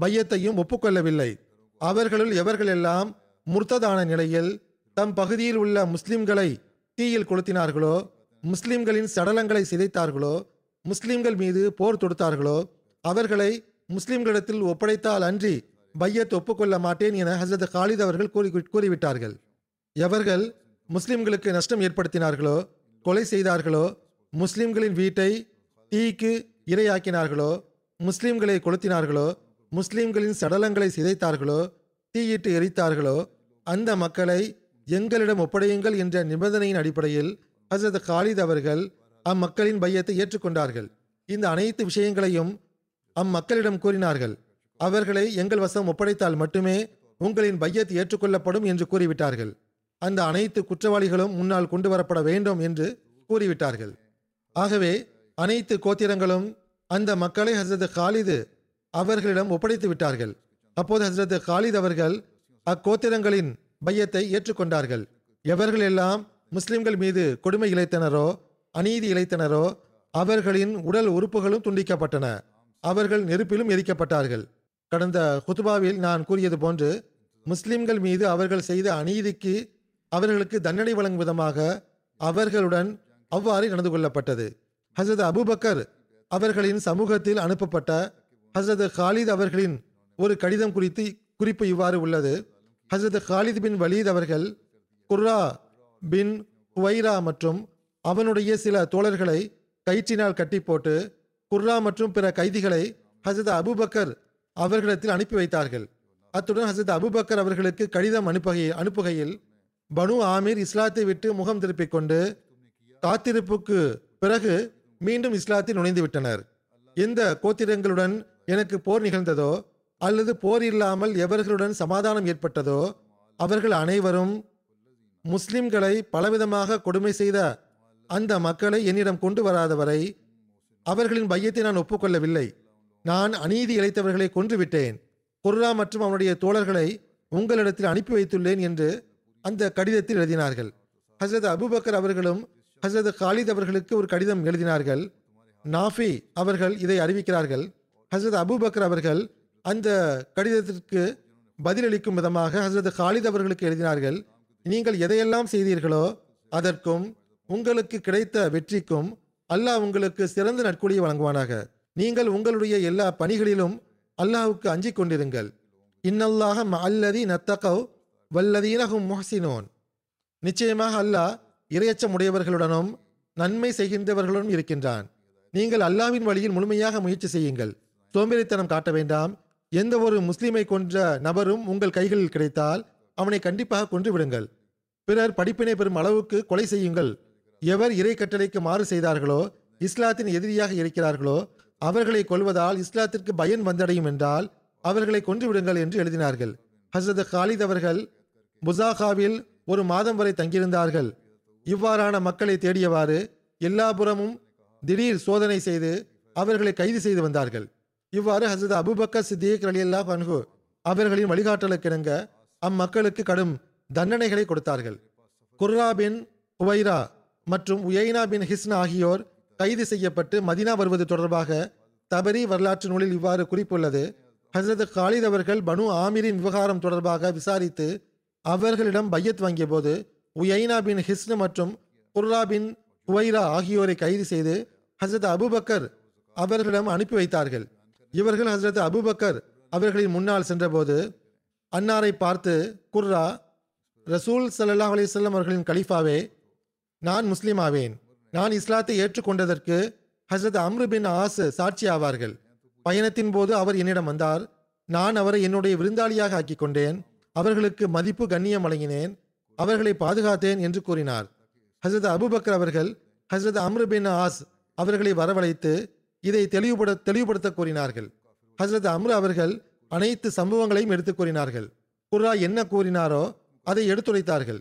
பையத்தையும் ஒப்புக்கொள்ளவில்லை. அவர்களுள் எவர்களெல்லாம் முர்த்ததான நிலையில் தம் பகுதியில் உள்ள முஸ்லிம்களை தீயில் கொளுத்தினார்களோ முஸ்லிம்களின் சடலங்களை சிதைத்தார்களோ முஸ்லிம்கள் மீது போர் தொடுத்தார்களோ அவர்களை முஸ்லிம்களிடத்தில் ஒப்படைத்தால் அன்றி பையத் ஒப்புக்கொள்ள மாட்டேன் என ஹசரத் காலித் அவர்கள் கூறி கூறிவிட்டார்கள். எவர்கள் முஸ்லிம்களுக்கு நஷ்டம் ஏற்படுத்தினார்களோ கொலை செய்தார்களோ முஸ்லிம்களின் வீட்டை தீக்கு இரையாக்கினார்களோ முஸ்லிம்களை கொளுத்தினார்களோ முஸ்லிம்களின் சடலங்களை சிதைத்தார்களோ தீயிட்டு எரித்தார்களோ அந்த மக்களை எங்களிடம் ஒப்படையுங்கள் என்ற நிபந்தனையின் அடிப்படையில் ஹசரத் காலித் அவர்கள் அம்மக்களின் பையத்தை ஏற்றுக்கொண்டார்கள். இந்த அனைத்து விஷயங்களையும் அம்மக்களிடம் கூறினார்கள். அவர்களை எங்கள் வசம் ஒப்படைத்தால் மட்டுமே உங்களின் பையத் ஏற்றுக்கொள்ளப்படும் என்று கூறிவிட்டார்கள். அந்த அனைத்து குற்றவாளிகளும் முன்னால் கொண்டு வரப்பட வேண்டும் என்று கூறிவிட்டார்கள். ஆகவே அனைத்து கோத்திரங்களும் அந்த மக்களை ஹசரத் காலிது அவர்களிடம் ஒப்படைத்து விட்டார்கள். அப்போது ஹசரத் காலித் அவர்கள் அக்கோத்திரங்களின் பையத்தை ஏற்றுக்கொண்டார்கள். எவர்களெல்லாம் முஸ்லிம்கள் மீது கொடுமை இழைத்தனரோ அநீதி இழைத்தனரோ அவர்களின் உடல் உறுப்புகளும் துண்டிக்கப்பட்டன. அவர்கள் நெருப்பிலும் எரிக்கப்பட்டார்கள். கடந்த குத்துபாவில் நான் கூறியது போன்று முஸ்லிம்கள் மீது அவர்கள் செய்த அநீதிக்கு அவர்களுக்கு தண்டனை வழங்கும் விதமாக அவர்களுடன் அவ்வாறு நடந்து கொள்ளப்பட்டது. ஹசரத் அபுபக்கர் அவர்களின் சமூகத்தில் அனுப்பப்பட்ட ஹசரத் காலித் அவர்களின் ஒரு கடிதம் குறித்து குறிப்பு இவ்வாறு உள்ளது. ஹசரத் ஹாலித் பின் வலீத் அவர்கள் குர்ரா பின் குவைரா மற்றும் அவனுடைய சில தோழர்களை கயிற்றினால் கட்டி போட்டு குர்ரா மற்றும் பிற கைதிகளை ஹசரத் அபுபக்கர் அவர்களிடத்தில் அனுப்பி வைத்தார்கள். அத்துடன் ஹசரத் அபுபக்கர் அவர்களுக்கு கடிதம் அனுப்புகை அனுப்புகையில் பனு ஆமீர் இஸ்லாத்தை விட்டு முகம் திருப்பிக் கொண்டு காத்திருப்புக்கு பிறகு மீண்டும் இஸ்லாத்தில் நுழைந்து விட்டனர். இந்த கோத்திரங்களுடன் எனக்கு போர் நிகழ்ந்ததோ அல்லது போர் இல்லாமல் எவர்களுடன் சமாதானம் ஏற்பட்டதோ அவர்கள் அனைவரும் முஸ்லிம்களை பலவிதமாக கொடுமை செய்த அந்த மக்களை என்னிடம் கொண்டு வராதவரை அவர்களின் பையத்தை நான் ஒப்புக்கொள்ளவில்லை. நான் அநீதி இழைத்தவர்களை கொன்றுவிட்டேன். குர்ரா மற்றும் அவனுடைய தோழர்களை உங்களிடத்தில் அனுப்பி வைத்துள்ளேன் என்று அந்த கடிதத்தில் எழுதினார்கள். ஹசரத் அபுபக்கர் அவர்களும் ஹசரத் காலித் அவர்களுக்கு ஒரு கடிதம் எழுதினார்கள். நாஃபி அவர்கள் இதை அறிவிக்கிறார்கள். ஹசரத் அபுபக்கர் அவர்கள் அந்த கடிதத்திற்கு பதிலளிக்கும் விதமாக ஹசரத் ஹாலித் அவர்களுக்கு எழுதினார்கள் நீங்கள் எதையெல்லாம் செய்தீர்களோ அதற்கும் உங்களுக்கு கிடைத்த வெற்றிக்கும் அல்லாஹ் உங்களுக்கு சிறந்த நற்கூலியை வழங்குவானாக. நீங்கள் உங்களுடைய எல்லா பணிகளிலும் அல்லாஹுக்கு அஞ்சிக் கொண்டிருங்கள். இன்னல்லாக அல்லதி நத்தகவ் வல்லதீனகும் முஹசினோன். நிச்சயமாக அல்லாஹ் இரையச்சமுடையவர்களுடனும் நன்மை செய்கின்றவர்களுடன் இருக்கின்றான். நீங்கள் அல்லாஹ்வின் வழியில் முழுமையாக முயற்சி செய்யுங்கள். சோம்பேறித்தனம் காட்ட வேண்டாம். எந்த ஒரு முஸ்லீமை கொன்ற நபரும் உங்கள் கைகளில் கிடைத்தால் அவனை கண்டிப்பாக கொன்று விடுங்கள் பிறர் படிப்பினை பெறும் அளவுக்கு கொலை செய்யுங்கள். எவர் இறை கட்டளைக்கு மாறு செய்தார்களோ இஸ்லாத்தின் எதிரியாக இருக்கிறார்களோ அவர்களை கொல்வதால் இஸ்லாத்திற்கு பயன் வந்தடையும் என்றால் அவர்களை கொன்று விடுங்கள் என்று எழுதினார்கள். ஹசரத் காலித் அவர்கள் புசாகாவில் ஒரு மாதம் வரை தங்கியிருந்தார்கள். இவ்வாறான மக்களை தேடியவாறு எல்லா புறமும் திடீர் சோதனை செய்து அவர்களை கைது செய்து வந்தார்கள். இவ்வாறு ஹசரத் அபுபக்கர் சித்திக் அலி அல்லாஹ் அன்ஹு அவர்களின் வழிகாட்டலுக்கிணங்க அம்மக்களுக்கு கடும் தண்டனைகளை கொடுத்தார்கள். குர்ரா பின் உவைரா மற்றும் உயைனா பின் ஹிஸ்னா ஆகியோர் கைது செய்யப்பட்டு மதினா வருவது தொடர்பாக தபரி வரலாற்று நூலில் இவ்வாறு குறிப்புள்ளது. ஹசரத் காலித் அவர்கள் பனு ஆமீரின் விவகாரம் தொடர்பாக விசாரித்து அவர்களிடம் பையத் வாங்கிய போது உயைனா பின் ஹிஸ்னு மற்றும் குர்ரா பின் உவைரா ஆகியோரை கைது செய்து ஹசரத் அபுபக்கர் அவர்களிடம் அனுப்பி வைத்தார்கள். இவர்கள் ஹசரத் அபுபக்கர் அவர்களின் முன்னால் சென்றபோது அன்னாரை பார்த்து குர்ரா ரசூல் சல்லாஹ் அலிசல்லம் அவர்களின் கலிஃபாவே நான் முஸ்லீம் ஆவேன். நான் இஸ்லாத்தை ஏற்றுக்கொண்டதற்கு ஹசரத் அம்ரு பின் ஆஸ் சாட்சி ஆவார்கள் பயணத்தின் போது அவர் என்னிடம் வந்தார். நான் அவரை என்னுடைய விருந்தாளியாக ஆக்கிக் கொண்டேன். அவர்களுக்கு மதிப்பு கண்ணியம் வழங்கினேன். அவர்களை பாதுகாத்தேன் என்று கூறினார். ஹசரத் அபுபக்கர் அவர்கள் ஹசரத் அம்ரு பின் ஆஸ் அவர்களை வரவழைத்து இதை தெளிவுபட தெளிவுபடுத்த கூறினார்கள் ஹசரத் அம்ரு அவர்கள் அனைத்து சம்பவங்களையும் எடுத்துக் கூறினார்கள் குர்ரா என்ன கூறினாரோ அதை எடுத்துரைத்தார்கள்.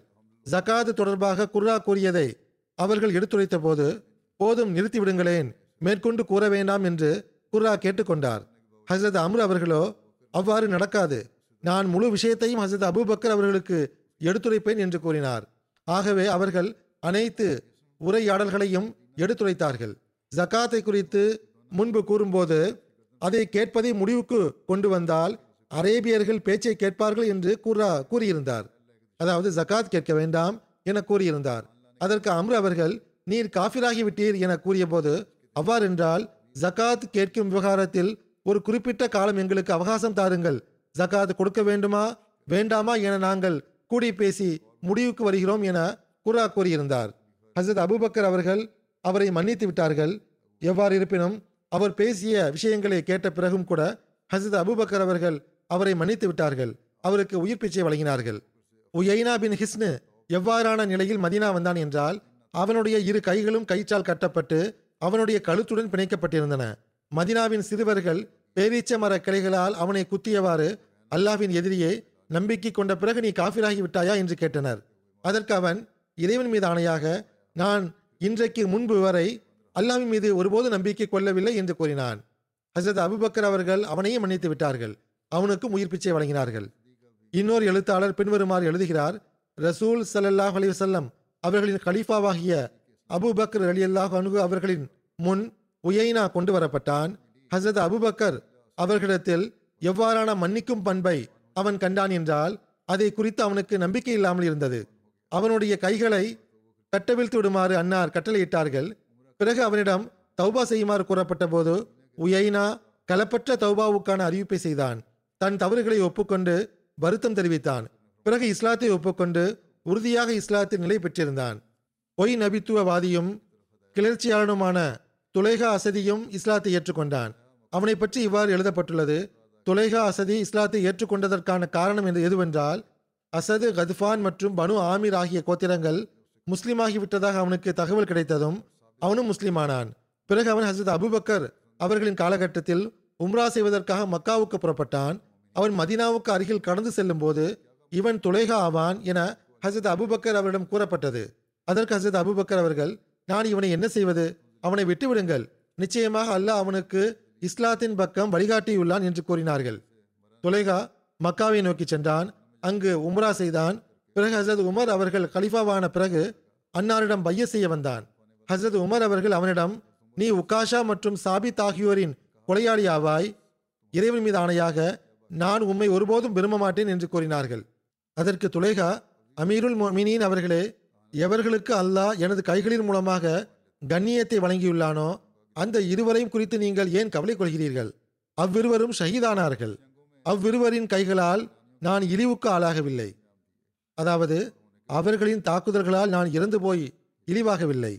ஜக்காது தொடர்பாக குர்ரா கூறியதை அவர்கள் எடுத்துரைத்த போது போதும் நிறுத்திவிடுங்களேன். மேற்கொண்டு கூற வேண்டாம் என்று குர்ரா கேட்டுக்கொண்டார். ஹசரத் அம்ரு அவர்களோ அவ்வாறு நடக்காது. நான் முழு விஷயத்தையும் ஹசரத் அபுபக்கர் அவர்களுக்கு எடுத்துரைப்பேன் என்று கூறினார். ஆகவே அவர்கள் அனைத்து உரையாடல்களையும் எடுத்துரைத்தார்கள். ஜக்காத்தை குறித்து முன்பு கூறும்போது அதை கேட்பதை முடிவுக்கு கொண்டு வந்தால் அரேபியர்கள் பேச்சை கேட்பார்கள் என்று கூறா கூறியிருந்தார். அதாவது ஜகாத் கேட்க வேண்டாம் என கூறியிருந்தார். அதற்கு அம்ரு அவர்கள் நீர் காஃபிராகிவிட்டீர் என கூறியபோது அவ்வாறென்றால் ஜகாத் கேட்கும் விவகாரத்தில் ஒரு குறிப்பிட்ட காலம் எங்களுக்கு அவகாசம் தாருங்கள். ஜகாத் கொடுக்க வேண்டுமா வேண்டாமா என நாங்கள் கூடி பேசி முடிவுக்கு வருகிறோம் என குரா கூறியிருந்தார். ஹசரத் அபூபக்கர் அவர்கள் அவரை மன்னித்து விட்டார்கள். எவ்வாறு இருப்பினும் அவர் பேசிய விஷயங்களை கேட்ட பிறகும் கூட ஹசரத் அபுபக்கர் அவர்கள் அவரை மன்னித்து விட்டார்கள். அவருக்கு உயிர் பிச்சை வழங்கினார்கள். உயினா பின் ஹிஸ்னு எவ்வாறான நிலையில் மதீனா வந்தான் என்றால் அவனுடைய இரு கைகளும் கயிற்றால் கட்டப்பட்டு அவனுடைய கழுத்துடன் பிணைக்கப்பட்டிருந்தன. மதினாவின் சிறுவர்கள் பேரீச்ச மர கிளைகளால் அவனை குத்தியவாறு அல்லாவின் எதிரியை நம்பிக்கை கொண்ட பிறகு நீ காஃபிராகி விட்டாயா என்று கேட்டனர். அதற்கு அவன் இறைவன் மீது ஆணையாக நான் இன்றைக்கு முன்பு வரை அல்லாவின் மீது ஒருபோது நம்பிக்கை கொள்ளவில்லை என்று கூறினான். ஹசரத் அபுபக்கர் அவர்கள் அவனையும் மன்னித்து விட்டார்கள். அவனுக்கும் உயிர் பிச்சை வழங்கினார்கள். இன்னொரு எழுத்தாளர் பின்வருமாறு எழுதுகிறார் ரசூல் சல்லாஹ் அலைஹி அவர்களின் கலீஃபாவாகிய அபுபக்கர் அலி அல்லாஹ் அன்ஹு அவர்களின் முன் உயைனா கொண்டு வரப்பட்டான். ஹசரத் அபுபக்கர் அவர்களிடத்தில் எவ்வாறான மன்னிக்கும் பண்பை அவன் கண்டான் என்றால் அதை குறித்து அவனுக்கு நம்பிக்கை இல்லாமல் இருந்தது. அவனுடைய கைகளை கட்டவிழ்த்து விடுமாறு அன்னார் கட்டளையிட்டார்கள். பிறகு அவனிடம் தௌபா செய்யுமாறு கூறப்பட்ட போது உயைனா களப்பற்ற தௌபாவுக்கான அறிவிப்பை செய்தான். தன் தவறுகளை ஒப்புக்கொண்டு வருத்தம் தெரிவித்தான். பிறகு இஸ்லாத்தை ஒப்புக்கொண்டு உறுதியாக இஸ்லாத்தில் நிலை பெற்றிருந்தான். பொய் நபித்துவவாதியும் கிளர்ச்சியாளனுமான துலைகா அசதியும் இஸ்லாத்தை ஏற்றுக்கொண்டான். அவனை பற்றி இவ்வாறு எழுதப்பட்டுள்ளது துலைகா அசதி இஸ்லாத்தை ஏற்றுக்கொண்டதற்கான காரணம் என்று எதுவென்றால் அசது கத்ஃபான் மற்றும் பனு ஆமீர் ஆகிய கோத்திரங்கள் முஸ்லீமாகிவிட்டதாக அவனுக்கு தகவல் கிடைத்ததும் அவனும் முஸ்லிமானான். பிறகு அவன் ஹசரத் அபுபக்கர் அவர்களின் காலகட்டத்தில் உம்ரா செய்வதற்காக மக்காவுக்கு புறப்பட்டான். அவன் மதீனாவுக்கு அருகில் கடந்து செல்லும் போது இவன் துலைகா ஆவான் என ஹசரத் அபுபக்கர் அவரிடம் கூறப்பட்டது. அதற்கு ஹசரத் அபுபக்கர் அவர்கள் நான் இவனை என்ன செய்வது? அவனை விட்டுவிடுங்கள். நிச்சயமாக அல்லாஹ் அவனுக்கு இஸ்லாத்தின் பக்கம் வழிகாட்டியுள்ளான் என்று கூறினார்கள். துலைகா மக்காவை நோக்கி சென்றான். அங்கு உம்ரா செய்தான். பிறகு ஹசரத் உமர் அவர்கள் கலிஃபாவான பிறகு அன்னாரிடம் பைய செய்ய வந்தான். ஹசரத் உமர் அவர்கள் அவனிடம் நீ உக்காஷா மற்றும் சாபித் ஆகியோரின் கொலையாளியாவாய். இறைவன் மீது ஆணையாக நான் உம்மை ஒருபோதும் விரும்ப மாட்டேன் என்று கூறினார்கள். அதற்கு துலேகா அமீருல் மொமினின் அவர்களே எவர்களுக்கு அல்லாஹ் எனது கைகளின் மூலமாக கண்ணியத்தை வழங்கியுள்ளானோ அந்த இருவரையும் குறித்து நீங்கள் ஏன் கவலை கொள்கிறீர்கள்? அவ்விருவரும் ஷஹீதானார்கள். அவ்விருவரின் கைகளால் நான் இழிவுக்கு ஆளாகவில்லை. அதாவது அவர்களின் தாக்குதல்களால் நான் இறந்து போய் இழிவாகவில்லை.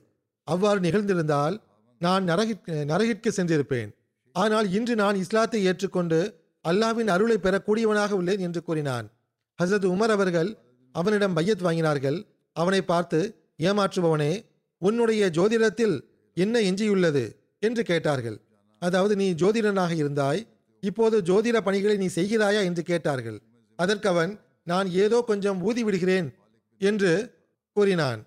அவ்வாறு நிகழ்ந்திருந்தால் நான் நரகிற்கு நரகிற்கு சென்றிருப்பேன். ஆனால் இன்று நான் இஸ்லாத்தை ஏற்றுக்கொண்டு அல்லாஹ்வின் அருளை பெறக்கூடியவனாக உள்ளேன் என்று கூறினான். ஹசரத் உமர் அவர்கள் அவனிடம் பையத் வாங்கினார்கள். அவனை பார்த்து ஏமாற்றுபவனே உன்னுடைய ஜோதிடத்தில் என்ன எஞ்சியுள்ளது? என்று கேட்டார்கள். அதாவது நீ ஜோதிடனாக இருந்தாய் இப்போது ஜோதிட பணிகளை நீ செய்கிறாயா? என்று கேட்டார்கள். அதற்கு அவன் நான் ஏதோ கொஞ்சம் ஊதி விடுகிறேன் என்று கூறினான்.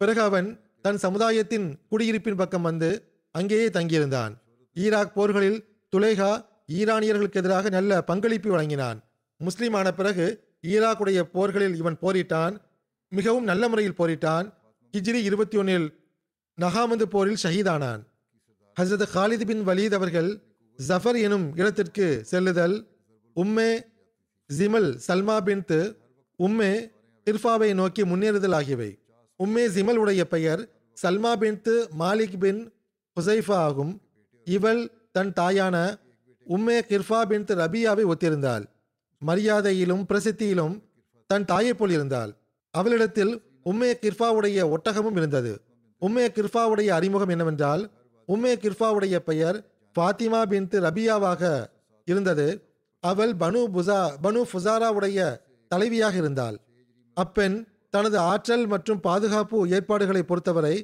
பிறகு அவன் தன் சமுதாயத்தின் குடியிருப்பின் பக்கம் வந்து அங்கேயே தங்கியிருந்தான். ஈராக் போர்களில் துலேகா ஈரானியர்களுக்கு எதிராக நல்ல பங்களிப்பு வழங்கினான். முஸ்லீம் ஆன பிறகு ஈராக்குடைய போர்களில் இவன் போரிட்டான். மிகவும் நல்ல முறையில் போரிட்டான். ஹிஜ்ரி இருபத்தி ஒன்னில் நகாமந்து போரில் ஷஹீதானான். ஹசரத் ஹாலித் பின் வலீத் அவர்கள் ஜஃபர் எனும் இடத்திற்கு செல்லுதல் உம்மே ஜிமல் சல்மா பின்த்து உம்மே இர்ஃபாவை நோக்கி முன்னேறுதல் ஆகியவை. உம்மே ஜிமல் உடைய பெயர் சல்மா பின்த்து மாலிக் பின் ஹுசைஃபா ஆகும். இவள் தன் தாயான உம்மே கிர்ஃபா பின்த் ரபியாவை ஒத்திருந்தாள். மரியாதையிலும் பிரசித்தியிலும் தன் தாயைப் போல் இருந்தாள். அவளிடத்தில் உம்மே கிர்ஃபாவுடைய ஒட்டகமும் இருந்தது. உம்மே கிர்ஃபாவுடைய அறிமுகம் என்னவென்றால் உம்மே கிர்ஃபாவுடைய பெயர் ஃபாத்திமா பின்த்து ரபியாவாக இருந்தது. அவள் பனு புசா பனு ஃபுசாராவுடைய தலைவியாக இருந்தாள். அப்பெண் தனது ஆற்றல் மற்றும் பாதுகாப்பு ஏற்பாடுகளை பொறுத்தவரை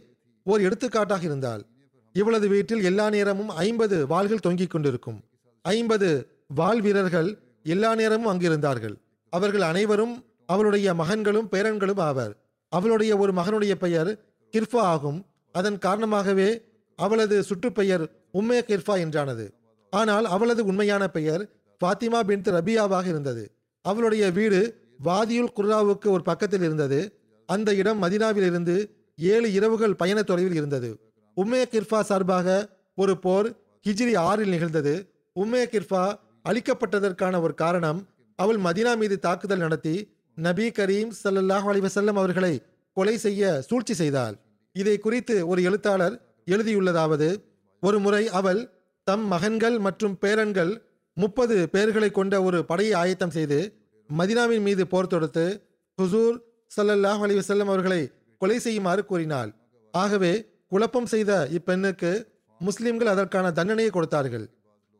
ஓர் எடுத்துக்காட்டாக இருந்தால் இவளது வீட்டில் எல்லா நேரமும் ஐம்பது வாள்கள் தொங்கிக் கொண்டிருக்கும். ஐம்பது வாள் வீரர்கள் எல்லா நேரமும் அங்கிருந்தார்கள். அவர்கள் அனைவரும் அவளுடைய மகன்களும் பேரன்களும் ஆவர். அவளுடைய ஒரு மகனுடைய பெயர் கிர்ஃபா ஆகும். அதன் காரணமாகவே அவளது சுற்றுப்பெயர் உம்மே கிர்ஃபா என்றானது. ஆனால் அவளது உண்மையான பெயர் ஃபாத்திமா பின் ரபியாவாக இருந்தது. அவளுடைய வீடு வாதியுல் குர்ராவுக்கு ஒரு பக்கத்தில் இருந்தது. அந்த இடம் மதினாவில் இருந்து ஏழு இரவுகள் பயண தொலைவில் இருந்தது. உம்மே கிர்ஃபா சார்பாக ஒரு போர் ஹிஜ்ரி ஆறில் நிகழ்ந்தது. உம்மே கிர்ஃபா அழிக்கப்பட்டதற்கான ஒரு காரணம் அவள் மதினா மீது தாக்குதல் நடத்தி நபி கரீம் சல்லாஹ் அலிவசல்லம் அவர்களை கொலை செய்ய சூழ்ச்சி செய்தாள். இதை குறித்து ஒரு எழுத்தாளர் எழுதியுள்ளதாவது ஒரு முறை அவள் தம் மகன்கள் மற்றும் பேரன்கள் முப்பது பேர்களை கொண்ட ஒரு படையை ஆயத்தம் செய்து மதினாவின் மீது போர் தொடுத்து ஹுசூர் சல்லல்லாஹ் அலி வசல்லம் அவர்களை கொலை செய்யுமாறு கூறினாள். ஆகவே குழப்பம் செய்த இப்பெண்ணுக்கு முஸ்லிம்கள் அதற்கான தண்டனையை கொடுத்தார்கள்.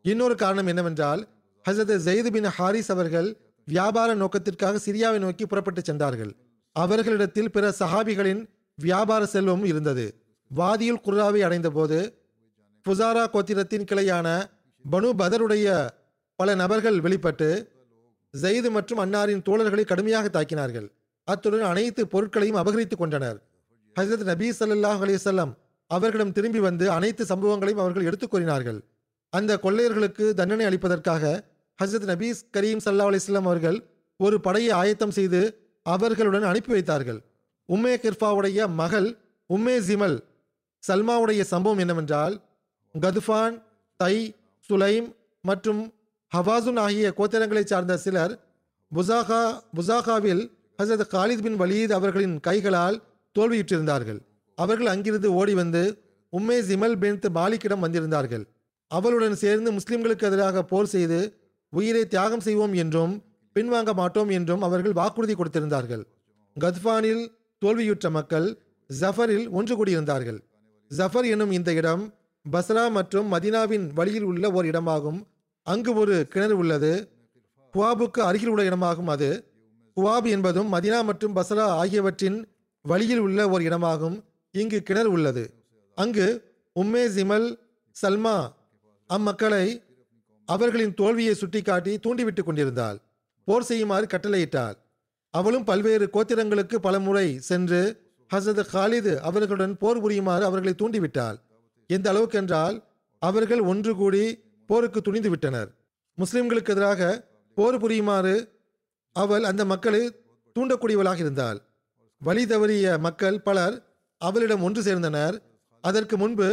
இன்னொரு காரணம் என்னவென்றால் ஹசரத் ஜெயித் பின் ஹாரிஸ் அவர்கள் வியாபார நோக்கத்திற்காக சிரியாவை நோக்கி புறப்பட்டு சென்றார்கள். அவர்களிடத்தில் பிற சஹாபிகளின் வியாபார செல்வமும் இருந்தது. வாதியுல் குர்ராவை அடைந்தபோது புசாரா கோத்திரத்தின் கிளையான பனு பதருடைய பல நபர்கள் வெளிப்பட்டு ஜெயிது மற்றும் அன்னாரின் தோழர்களை கடுமையாக தாக்கினார்கள். அத்துடன் அனைத்து பொருட்களையும் அபகரித்துக் கொண்டனர் ஹசரத் நபி சல்லாஹ் அலிசல்லாம் அவர்களிடம் திரும்பி வந்து அனைத்து சம்பவங்களையும் அவர்கள் எடுத்துக் கூறினார்கள். அந்த கொள்ளையர்களுக்கு தண்டனை அளிப்பதற்காக ஹசரத் நபீஸ் கரீம் சல்லா அலிஸ்லாம் அவர்கள் ஒரு படையை ஆயத்தம் செய்து அவர்களுடன் அனுப்பி வைத்தார்கள். உம்மே கிர்ஃபாவுடைய மகள் உம்மே ஜிமல் சல்மாவுடைய சம்பவம் என்னவென்றால் கதுஃபான் தை சுலைம் மற்றும் ஹவாசுன் ஆகிய கோத்திரங்களைச் சார்ந்த சிலர் புசாகா புசாகாவில் ஹசரத் காலித் பின் வலீத் அவர்களின் கைகளால் தோல்வியுற்றிருந்தார்கள். அவர்கள் அங்கிருந்து ஓடி வந்து உம்மே ஜிமல் பின் மாலிக்கிடம் வந்திருந்தார்கள். அவளுடன் சேர்ந்து முஸ்லிம்களுக்கு எதிராக போர் செய்து உயிரை தியாகம் செய்வோம் என்றும் பின்வாங்க மாட்டோம் என்றும் அவர்கள் வாக்குறுதி கொடுத்திருந்தார்கள். கத்வானில் தோல்வியுற்ற மக்கள் ஜஃபரில் ஒன்று கூடியிருந்தார்கள். ஜஃபர் என்னும் இந்த இடம் பஸ்ரா மற்றும் மதினாவின் வழியில் உள்ள ஓர் இடமாகும். அங்கு ஒரு கிணறு உள்ளது. குவாபுக்கு அருகில் உள்ள இடமாகும் அது. குவாப் என்பதும் மதினா மற்றும் பஸ்ரா ஆகியவற்றின் வழியில் உள்ள ஒரு இடமாகும். இங்கு கிணறு உள்ளது. அங்கு உம்மே ஜிமல் சல்மா அம்மக்களை அவர்களின் தோல்வியை சுட்டிக்காட்டி தூண்டிவிட்டு கொண்டிருந்தாள். போர் செய்யுமாறு கட்டளையிட்டாள். அவளும் பல்வேறு கோத்திரங்களுக்கு பலமுறை சென்று ஹசரத் ஹாலிது அவர்களுடன் போர் புரியுமாறு அவர்களை தூண்டிவிட்டாள். எந்த அளவுக்கு என்றால் அவர்கள் ஒன்று கூடி போருக்கு துணிந்து விட்டனர். முஸ்லிம்களுக்கு எதிராக போர் புரியுமாறு அவள் அந்த மக்களை தூண்டக்கூடியவளாக இருந்தாள். வழி தவறிய மக்கள் பலர் அவளிடம் ஒன்று சேர்ந்தனர். அதற்கு முன்பு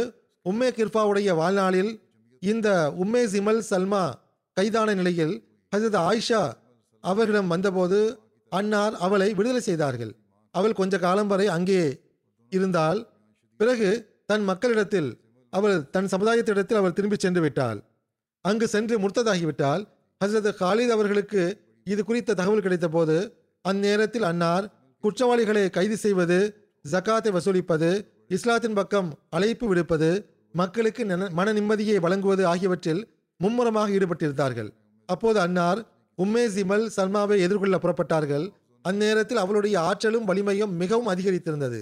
உம்மே கிர்ஃபாவுடைய வாழ்நாளில் இந்த உம்மே சிமல் சல்மா கைதான நிலையில் ஹசரத் ஆயிஷா அவர்களிடம் வந்தபோது அன்னார் அவளை விடுதலை செய்தார்கள். அவள் கொஞ்ச காலம் வரை அங்கே இருந்தால் பிறகு தன் மக்களிடத்தில் அவள் தன் சமுதாயத்திடத்தில் அவள் திரும்பி சென்று விட்டாள். அங்கு சென்று முர்த்ததாகிவிட்டால் ஹசரத் காலித் அவர்களுக்கு இது குறித்த தகவல் கிடைத்த போது அந்நேரத்தில் அன்னார் குற்றவாளிகளை கைது செய்வது ஜக்காத்தை வசூலிப்பது இஸ்லாத்தின் பக்கம் அழைப்பு விடுப்பது மக்களுக்கு மன நிம்மதியை வழங்குவது ஆகியவற்றில் மும்முரமாக ஈடுபட்டிருந்தார்கள். அப்போது அன்னார் உம்மே ஜிமல் சல்மாவை எதிர்கொள்ள புறப்பட்டார்கள். அந்நேரத்தில் அவளுடைய ஆற்றலும் வலிமையும் மிகவும் அதிகரித்திருந்தது.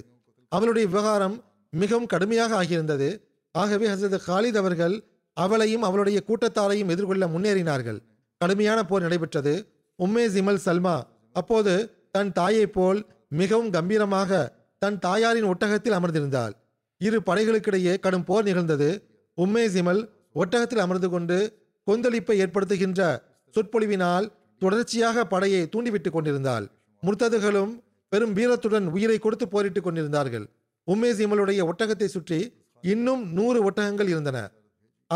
அவளுடைய விவகாரம் மிகவும் கடுமையாக ஆகியிருந்தது. ஆகவே ஹசரத் காலித் அவர்கள் அவளையும் அவளுடைய கூட்டத்தாரையும் எதிர்கொள்ள முன்னேறினார்கள். கடுமையான போர் நடைபெற்றது. உம்மே ஜிமல் சல்மா அப்போது தன் தாயைப் போல் மிகவும் கம்பீரமாக தன் தாயாரின் ஒட்டகத்தில் அமர்ந்திருந்தாள். இரு படைகளுக்கிடையே கடும் போர் நிகழ்ந்தது. உம்மே ஜிமல் ஒட்டகத்தில் அமர்ந்து கொண்டு கொந்தளிப்பை ஏற்படுத்துகின்ற சொற்பொழிவினால் தொடர்ச்சியாக படையை தூண்டிவிட்டுக் கொண்டிருந்தாள். முர்த்ததுகளும் பெரும் வீரத்துடன் உயிரை கொடுத்து போரிட்டுக் கொண்டிருந்தார்கள். உம்மே சிமலுடைய ஒட்டகத்தை சுற்றி இன்னும் நூறு ஒட்டகங்கள் இருந்தன.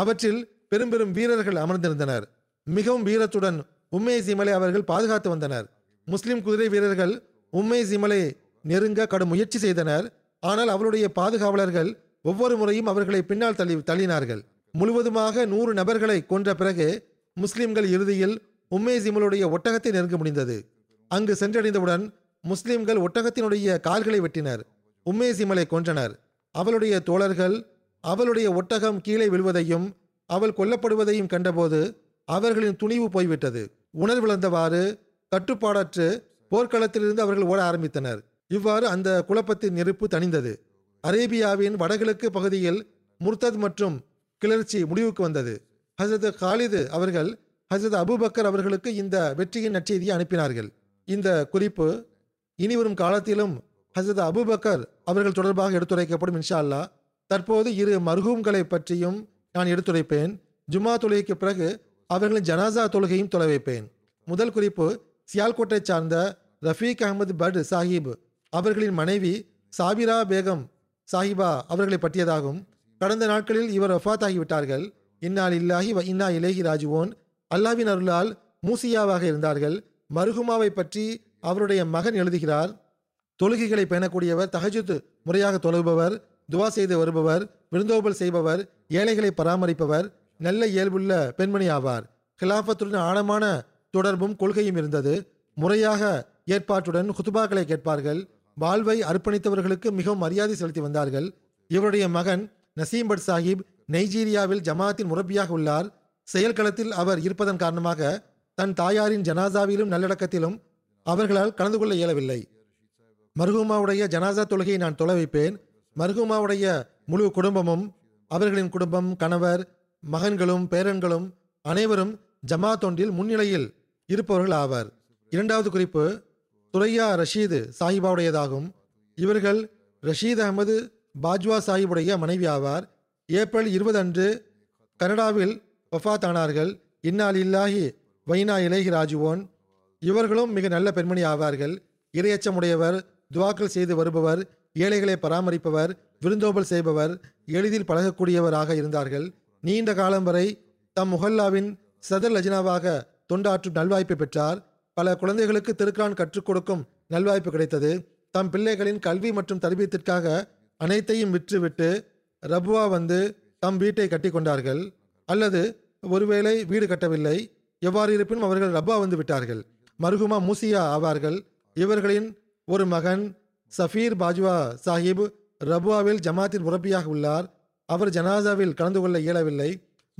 அவற்றில் பெரும் பெரும் வீரர்கள் அமர்ந்திருந்தனர். மிகவும் வீரத்துடன் உம்மே சிமலை அவர்கள் பாதுகாத்து வந்தனர். முஸ்லிம் குதிரை வீரர்கள் உம்மே சிமலை நெருங்க கடும் முயற்சி செய்தனர். ஆனால் அவளுடைய பாதுகாவலர்கள் ஒவ்வொரு முறையும் அவர்களை பின்னால் தள்ளி தள்ளினார்கள். முழுவதுமாக நூறு நபர்களை கொன்ற பிறகு முஸ்லிம்கள் இறுதியில் உம்மே சிமலுடைய ஒட்டகத்தை நெருங்க முடிந்தது. அங்கு சென்றடைந்தவுடன் முஸ்லிம்கள் ஒட்டகத்தினுடைய கால்களை வெட்டினர். உம்மே சிமலை கொன்றனர். அவளுடைய தோழர்கள் அவளுடைய ஒட்டகம் கீழே விழுவதையும் அவள் கொல்லப்படுவதையும் கண்டபோது அவர்களின் துணிவு போய்விட்டது. உணர்விழந்தவாறு கட்டுப்பாடற்று போர்க்களத்திலிருந்து அவர்கள் ஓட ஆரம்பித்தனர். இவ்வாறு அந்த குழப்பத்தின் நெருப்பு தணிந்தது. அரேபியாவின் வடகிழக்கு பகுதியில் முர்தத் மற்றும் கிளர்ச்சி முடிவுக்கு வந்தது. ஹசரத் காலிது அவர்கள் ஹசரத் அபூபக்கர் அவர்களுக்கு இந்த வெற்றியின் நற்செய்தியை அனுப்பினார்கள். இந்த குறிப்பு இனிவரும் காலத்திலும் ஹசரத் அபூபக்கர் அவர்கள் தொடர்பாக எடுத்துரைக்கப்படும் இன்ஷா அல்லா தற்போது இரு மருகூம்களை பற்றியும் நான் எடுத்துரைப்பேன். ஜுமா தொழுகைக்கு பிறகு அவர்களின் ஜனாசா தொழுகையும் தொலை வைப்பேன். முதல் குறிப்பு சியால்கோட்டை சார்ந்த ரஃபீக் அகமது பட் சாஹிப் அவர்களின் மனைவி சாபிரா பேகம் சாஹிபா அவர்களை பற்றியதாகும். கடந்த நாட்களில் இவர் வஃபாத் ஆகிவிட்டார்கள் இன்னால் இல்லாஹி வ இன்னா இலேஹி ராஜுவோன் அல்லாவின் அருளால் மூசியாவாக இருந்தார்கள். மருகுமாவை பற்றி அவருடைய மகன் எழுதுகிறார். தொழுகைகளை பேணக்கூடியவர் தஹஜுத் முறையாக தொழுபவர். துவா செய்து வருபவர் விருந்தோபல் செய்பவர் ஏழைகளை பராமரிப்பவர் நல்ல இயல்புள்ள பெண்மணி ஆவார். கிலாபத்துடன் ஆழமான தொடர்பும் கொள்கையும் இருந்தது. முறையாக ஏற்பாட்டுடன் குத்துபாக்களை கேட்பார்கள். வாழ்வை அர்ப்பணித்தவர்களுக்கு மிகவும் மரியாதை செலுத்தி வந்தார்கள். இவருடைய மகன் நசீம் பட் சாஹிப் நைஜீரியாவில் ஜமாத்தின் முரப்பியாக உள்ளார். செயல்களத்தில் அவர் இருப்பதன் காரணமாக தன் தாயாரின் ஜனாசாவிலும் நல்லடக்கத்திலும் அவர்களால் கலந்து கொள்ள இயலவில்லை. மர்ஹூமாவுடைய ஜனாசா தொழுகையை நான் தொலை வைப்பேன். மர்ஹூமாவுடைய முழு குடும்பமும் அவர்களின் குடும்பம் கணவர் மகன்களும் பேரன்களும் அனைவரும் ஜமா தொண்டில் முன்னிலையில் இருப்பவர்கள் ஆவர். இரண்டாவது குறிப்பு துரையா ரஷீது சாஹிபாவுடையதாகும். இவர்கள் ரஷீத் அகமது பாஜ்வா சாஹிபுடைய மனைவி ஆவார். ஏப்ரல் இருபது அன்று கனடாவில் வஃபாத் ஆனார்கள் இன்னால் இல்லாஹி வைனா இலேஹி ராஜுவோன் இவர்களும் மிக நல்ல பெண்மணி ஆவார்கள். இரையச்சமுடையவர் துவாக்கல் செய்து வருபவர் ஏழைகளை பராமரிப்பவர் விருந்தோம்பல் செய்பவர் எளிதில் பழகக்கூடியவராக இருந்தார்கள். நீண்ட காலம் வரை தம் முஹல்லாவின் சதர் லஜினாவாக தொண்டாற்றும் நல்வாய்ப்பு பெற்றார். பல குழந்தைகளுக்கு திருக்குறான் கற்றுக் கொடுக்கும் நல்வாய்ப்பு கிடைத்தது. தம் பிள்ளைகளின் கல்வி மற்றும் தர்பியத்திற்காக அனைத்தையும் விற்றுவிட்டு ரபுவா வந்து தம் வீட்டை கட்டி கொண்டார்கள். அல்லது ஒருவேளை வீடு கட்டவில்லை. எவ்வாறு இருப்பினும் அவர்கள் ரப்பா வந்து விட்டார்கள். மருகுமா மூசியா ஆவார்கள். இவர்களின் ஒரு மகன் சஃபீர் பாஜ்வா சாஹிப் ரபுவாவில் ஜமாத்தின் முரப்பியாக உள்ளார். அவர் ஜனாசாவில் கலந்து கொள்ள இயலவில்லை.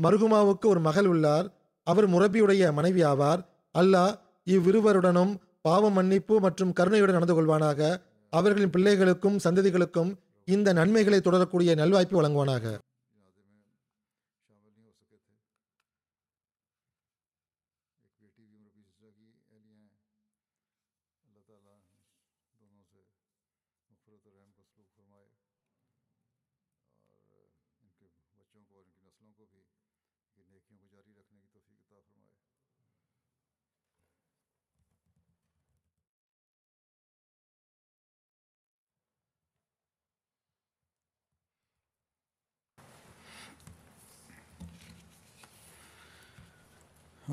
மருகுமாவுக்கு ஒரு மகள் உள்ளார். அவர் முரப்பியுடைய மனைவி ஆவார். அல்லாஹ் இவ்விருவருடனும் பாவ மன்னிப்பு மற்றும் கருணையுடன் நடந்து கொள்வானாக. அவர்களின் பிள்ளைகளுக்கும் சந்ததிகளுக்கும் இந்த நன்மைகளை தொடரக்கூடிய நல்வாய்ப்பு வழங்குவானாக.